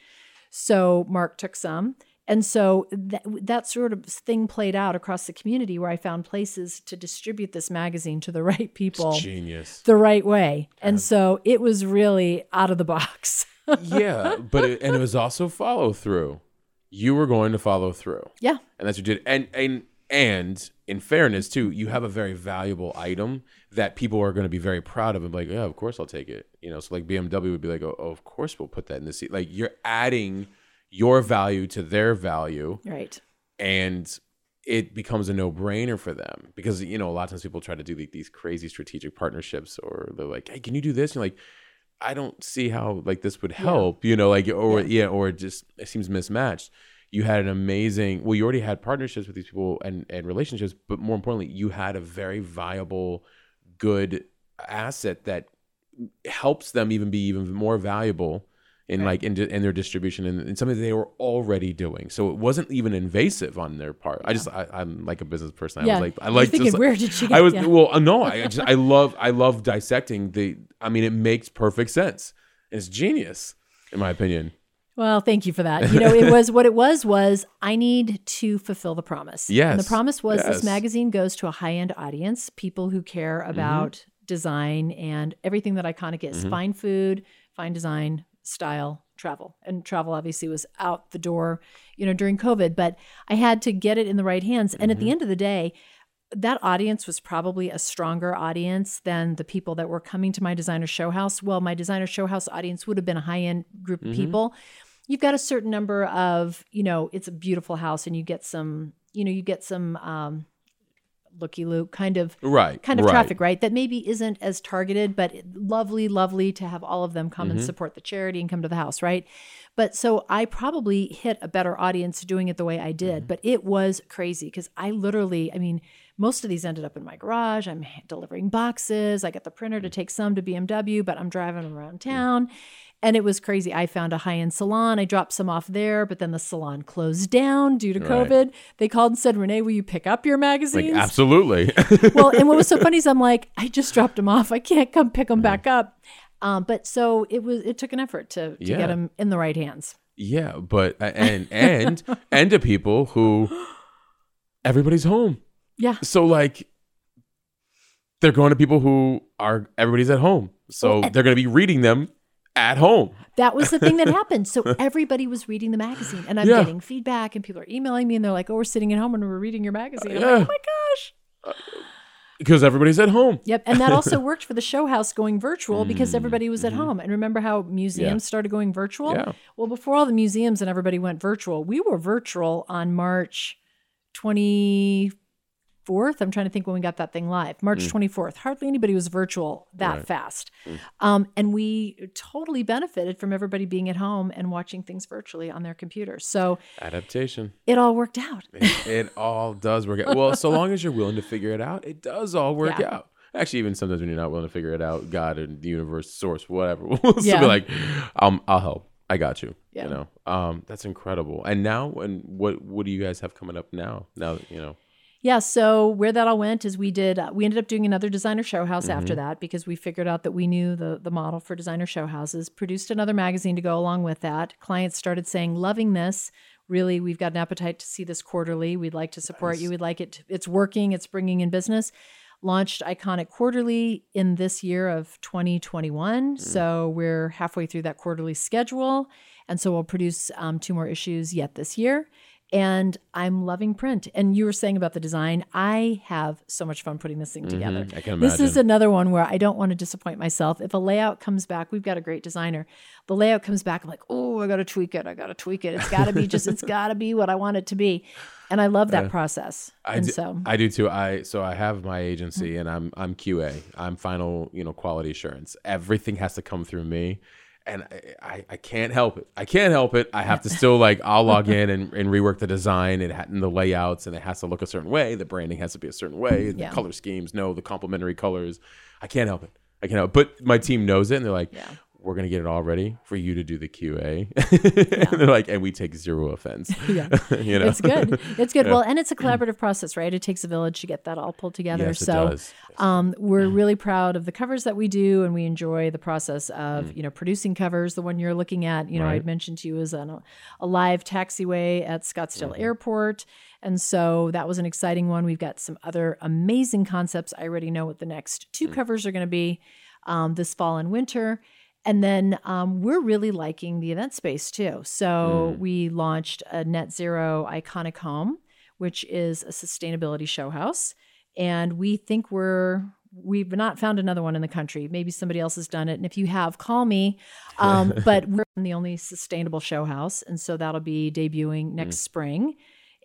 So Mark took some. And so that, that sort of thing played out across the community where I found places to distribute this magazine to the right people Genius. the right way. And so it was really out of the box. yeah, but it, and it was also follow through. You were going to follow through, yeah. and that's what you did. And and and in fairness too, you have a very valuable item that people are going to be very proud of and be like, yeah, of course I'll take it. You know, so like BMW would be like, oh, oh, of course we'll put that in the seat. Like you're adding your value to their value, Right. and it becomes a no-brainer for them because you know a lot of times people try to do like, these crazy strategic partnerships or they're like hey can you do this and you're like i don't see how like this would help you know like or yeah. or just it seems mismatched you had an amazing well you already had partnerships with these people and and relationships but more importantly you had a very viable good asset that helps them even be even more valuable in like in, in their distribution and, and something they were already doing. So it wasn't even invasive on their part. I just I, I'm like a business person. I Yeah. was like I like thinking, just where did you I was yeah. well no I just I love I love dissecting the I mean it makes perfect sense. It's genius in my opinion. Well, thank you for that. You know, it was what it was was I need to fulfill the promise. And the promise was Yes. this magazine goes to a high-end audience, people who care Mm-hmm. about design and everything that iconic is. Fine food, fine design, style, travel. And travel obviously was out the door, you know, during COVID, but I had to get it in the right hands. And at Mm-hmm. the end of the day, that audience was probably a stronger audience than the people that were coming to my designer show house. Well, my designer show house audience would have been a high end group Mm-hmm. of people. You've got a certain number of, you know, it's a beautiful house and you get some, you know, you get some um, looky loo kind of Right. kind of right. traffic, right? That maybe isn't as targeted, but lovely, lovely to have all of them come Mm-hmm. and support the charity and come to the house, right? But so I probably hit a better audience doing it the way I did, Mm-hmm. but it was crazy because I literally, I mean, most of these ended up in my garage. I'm delivering boxes. I got the printer to take some to BMW, but I'm driving around town. And it was crazy. I found a high end salon. I dropped some off there, but then the salon closed down due to Right. COVID. They called and said, Renee, will you pick up your Like magazines? absolutely. well, and what was so funny is I'm like, I just dropped them off. I can't come pick them back up. Um, but so it was. It took an effort to, to Yeah. get them in the right hands. yeah, but and and and to people who everybody's home. Yeah. So like they're going to people who are everybody's at home. So they're going to be reading them at home. That was the thing that happened. So everybody was reading the magazine, and I'm Yeah. getting feedback, and people are emailing me, and they're like, "Oh, we're sitting at home and we're reading your magazine." I'm Yeah. like, "Oh my gosh!" Because everybody's at home. Yep, and that also worked for the show house going virtual because everybody was at Mm-hmm. home. And remember how museums started going virtual? Yeah. Well, before all the museums and everybody went virtual, we were virtual on March 24th. I'm trying to think when we got that thing live. March 24th. Hardly anybody was virtual that Mm. Right. Mm. fast. Um, and we totally benefited from everybody being at home and watching things virtually on their computers. So Adaptation. it all worked out. It, it all does work out. Well, so long as you're willing to figure it out, it does all work Yeah. out. Actually, even sometimes when you're not willing to figure it out, God and the universe, source, whatever, will still Yeah. be like, um, I'll help. I got you. Yeah. You know, um, that's incredible. And now, and what what do you guys have coming up now? Now, you know, Yeah, so where that all went is we did uh, we ended up doing another designer show house after that because we figured out that we knew the the model for designer show houses. Produced another magazine to go along with that. Clients started saying, "Loving this. Really, we've got an appetite to see this quarterly. We'd like to support you. We'd like it. To, it's working. It's bringing in business." Launched Iconic Quarterly in this year of 2021. So we're halfway through that quarterly schedule. And so we'll produce um, two more issues yet this year and I'm loving print. And you were saying about the design, I have so much fun putting this thing mm-hmm. together. I can imagine. This is another one where I don't want to disappoint myself. If a layout comes back, we've got a great designer. The layout comes back, I'm like, oh, I got to tweak it. I got to tweak it. It's got to be just, it's got to be what I want it to be. And I love that uh, process. I and do, so, I do too. I so I have my agency mm. and I'm I'm QA. I'm final, you know, quality assurance. Everything has to come through me. And I, I, I can't help it. I can't help it. I have to still like I'll log in and, and rework the design and, and the layouts and it has to look a certain way. The branding has to be a certain way. The Yeah. color schemes, no, the complementary colors. I can't help it. I can't help it. But my team knows it and they're like, Yeah. We're gonna get it all ready for you to do the QA. and they're like, and we take zero offense. yeah. you know, It's good. It's good. Well, and it's a collaborative process, right? It takes a village to get that all pulled together. Yes, it so does. Um, we're really proud of the covers that we do, and we enjoy the process of you know producing covers. The one you're looking at, you know, Right. I'd mentioned to you is an, a live taxiway at Scottsdale Airport, and so that was an exciting one. We've got some other amazing concepts. I already know what the next two covers are going to be um, this fall and winter. And then um, we're really liking the event space too. So we launched a net zero iconic home, which is a sustainability show house. And we think we're, we've not found another one in the country. Maybe somebody else has done it. And if you have, call me. Um, but we're the only sustainable show house. And so that'll be debuting next spring.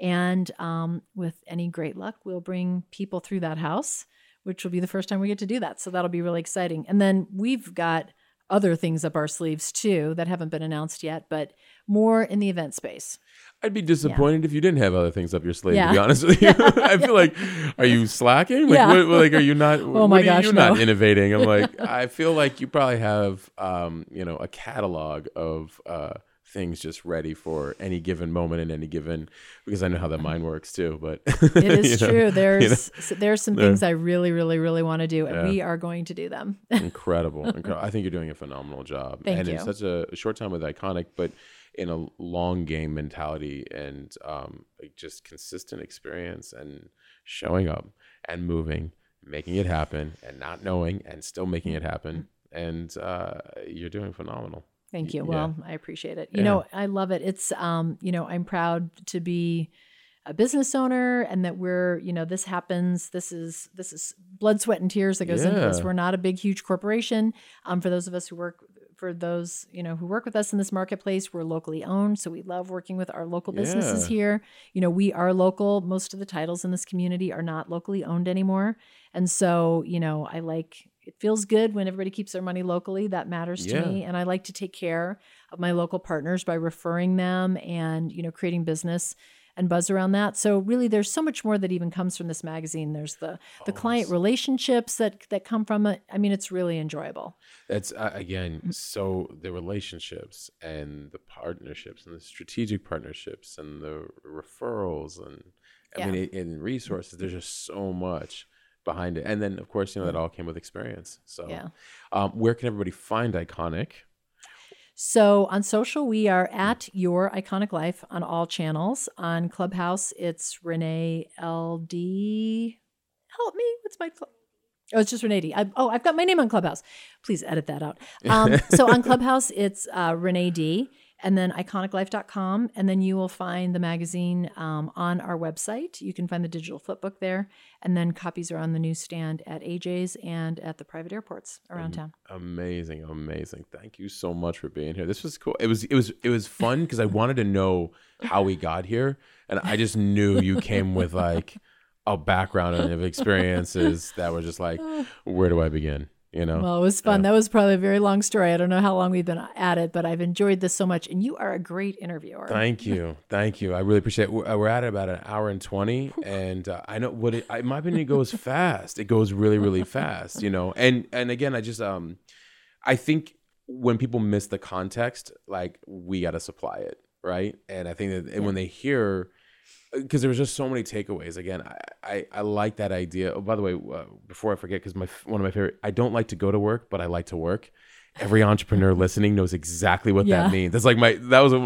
And um, with any great luck, we'll bring people through that house, which will be the first time we get to do that. So that'll be really exciting. And then we've got other things up our sleeves too that haven't been announced yet, but more in the event space. I'd be disappointed if you didn't have other things up your sleeve. To be honest with you, I feel like, are you slacking? Like, Yeah. what, like, are you not? Oh my gosh, you're not innovating. I'm like, I feel like you probably have, um, you know, a catalog of uh, things just ready for any given moment in any given. Because I know how that mind works too. But It is you know, true. There's s- there's some things I really, really, really want to do, and Yeah. we are going to do them. incredible, incredible. I think you're doing a phenomenal job. Thank and in you. such a short time with iconic, but in a long game mentality and um, just consistent experience and showing up and moving, making it happen, and not knowing and still making it happen. And uh, you're doing phenomenal. Thank you. Yeah. Well, I appreciate it. You Yeah. know, I love it. It's um, you know, I'm proud to be a business owner and that we're, you know, this happens. This is this is blood, sweat, and tears that goes into this. We're not a big, huge corporation. Um, for those of us who work for those, you know, who work with us in this marketplace, we're locally owned. So we love working with our local businesses here. You know, we are local. Most of the titles in this community are not locally owned anymore. And so, you know, I like it feels good when everybody keeps their money locally. That matters to Yeah. me. And I like to take care of my local partners by referring them and, you know, creating business and buzz around that. So really, there's so much more that even comes from this magazine. There's the the client relationships that that come from it. I mean, it's really enjoyable. That's uh, again, Mm. so the relationships and the partnerships and the strategic partnerships and the referrals and I Yeah. mean, in resources, there's just so much behind it. And then, of course, you know, that all came with experience. So, Yeah. um, where can everybody find Iconic? So on social, we are at Your Iconic Life on all channels. On Clubhouse, it's Renee LD. Help me. What's my club? Oh, it's just Renee Dee. I, oh, I've got my name on Clubhouse. Please edit that out. Um, so on Clubhouse, it's uh, Renee Dee. And then iconiclife.com. And then you will find the magazine um, on our website. You can find the digital flipbook there. And then copies are on the newsstand at AJ's and at the private airports around town. Amazing, amazing. Thank you so much for being here. This was cool. It was it was it was fun because I wanted to know how we got here, and I just knew you came with like a background and of experiences that were just like, where do I begin? You know. Well, it was fun. That was probably a very long story. I don't know how long we've been at it, but I've enjoyed this so much. And you are a great interviewer. Thank you, thank you. I really appreciate. it. We're uh, we're at about an hour and twenty, and uh, I know what it. I, my opinion it goes fast. It goes really, really fast. You know, and and again, I just um, I think when people miss the context, like we got to supply it, right? And I think that and when they hear, because there was just so many takeaways. Again, I I, I like that idea. Oh, by the way, uh, before I forget, because my one of my favorite, I don't like to go to work, but I like to work. Every entrepreneur listening knows exactly what Yeah. that means. That's like my that was a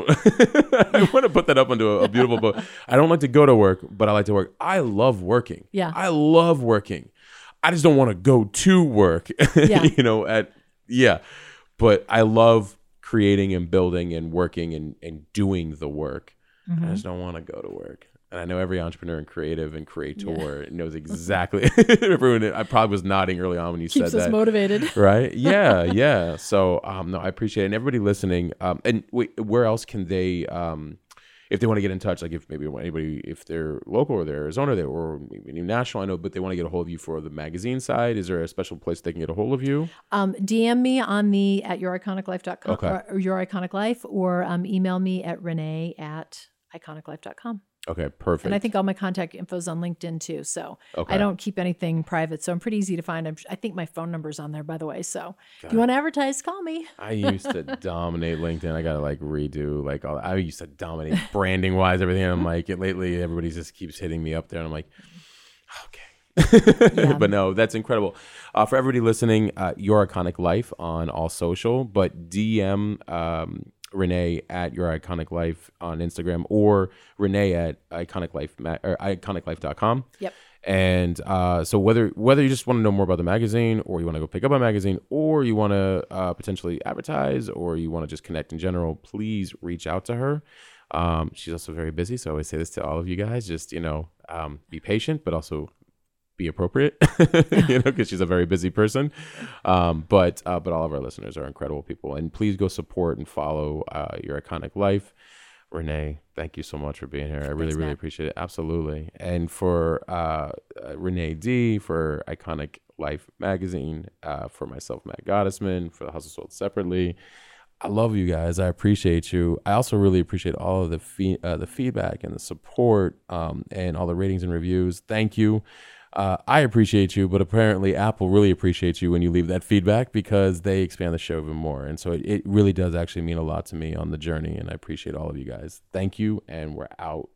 I want to put that up into a, a beautiful book. I don't like to go to work, but I like to work. I love working. Yeah. I love working. I just don't want to go to work. Yeah. you know, at yeah. But I love creating and building and working and, and doing the work. Mm-hmm. I just don't want to go to work. And I know every entrepreneur and creative and creator knows exactly. Everyone, I probably was nodding early on when you Keeps said us that motivated. right yeah yeah so um no i appreciate it and everybody listening um and wait where else can they um if they want to get in touch like if maybe anybody if they're local or they're arizona there or maybe national i know but they want to get a hold of you for the magazine side is there a special place they can get a hold of you Um, DM me on the at youriconiclife.com Okay. or, or your iconic life or um, email me at renee at iconiclife.com. okay perfect And I think all my contact info is on LinkedIn too. So Okay. I don't keep anything private. So I'm pretty easy to find. I'm, I think my phone number's on there, by the way. So if you want to advertise, call me. I used to dominate LinkedIn. I gotta like redo like all. I used to dominate branding wise everything. And I'm like, lately everybody just keeps hitting me up there, and I'm like, okay. but no, that's incredible. Uh, for everybody listening, uh, your iconic life on all social, but DM um, Renee at your iconic life on Instagram or Renee at iconic life or iconiclife.com. Yep. And uh, so whether whether you just want to know more about the magazine, or you want to go pick up a magazine, or you want to uh, potentially advertise, or you want to just connect in general, please reach out to her. Um, she's also very busy, so I always say this to all of you guys: just you know, um, be patient, but also be appropriate, you know, because she's a very busy person. Um, but uh, but all of our listeners are incredible people, and please go support and follow uh, your iconic life. Renee, thank you so much for being here. I really, Thanks, really Matt. appreciate it. Absolutely. And for uh, uh, Renee Dee, for Iconic Life Magazine, uh, for myself, Matt Gottesman, for the Hustle Sold Separately. I love you guys. I appreciate you. I also really appreciate all of the uh, the feedback and the support um, and all the ratings and reviews. Thank you. Uh, I appreciate you, but apparently Apple really appreciates you when you leave that feedback because they expand the show even more. And so it, it really does actually mean a lot to me on the journey. And I appreciate all of you guys. Thank you. And we're out.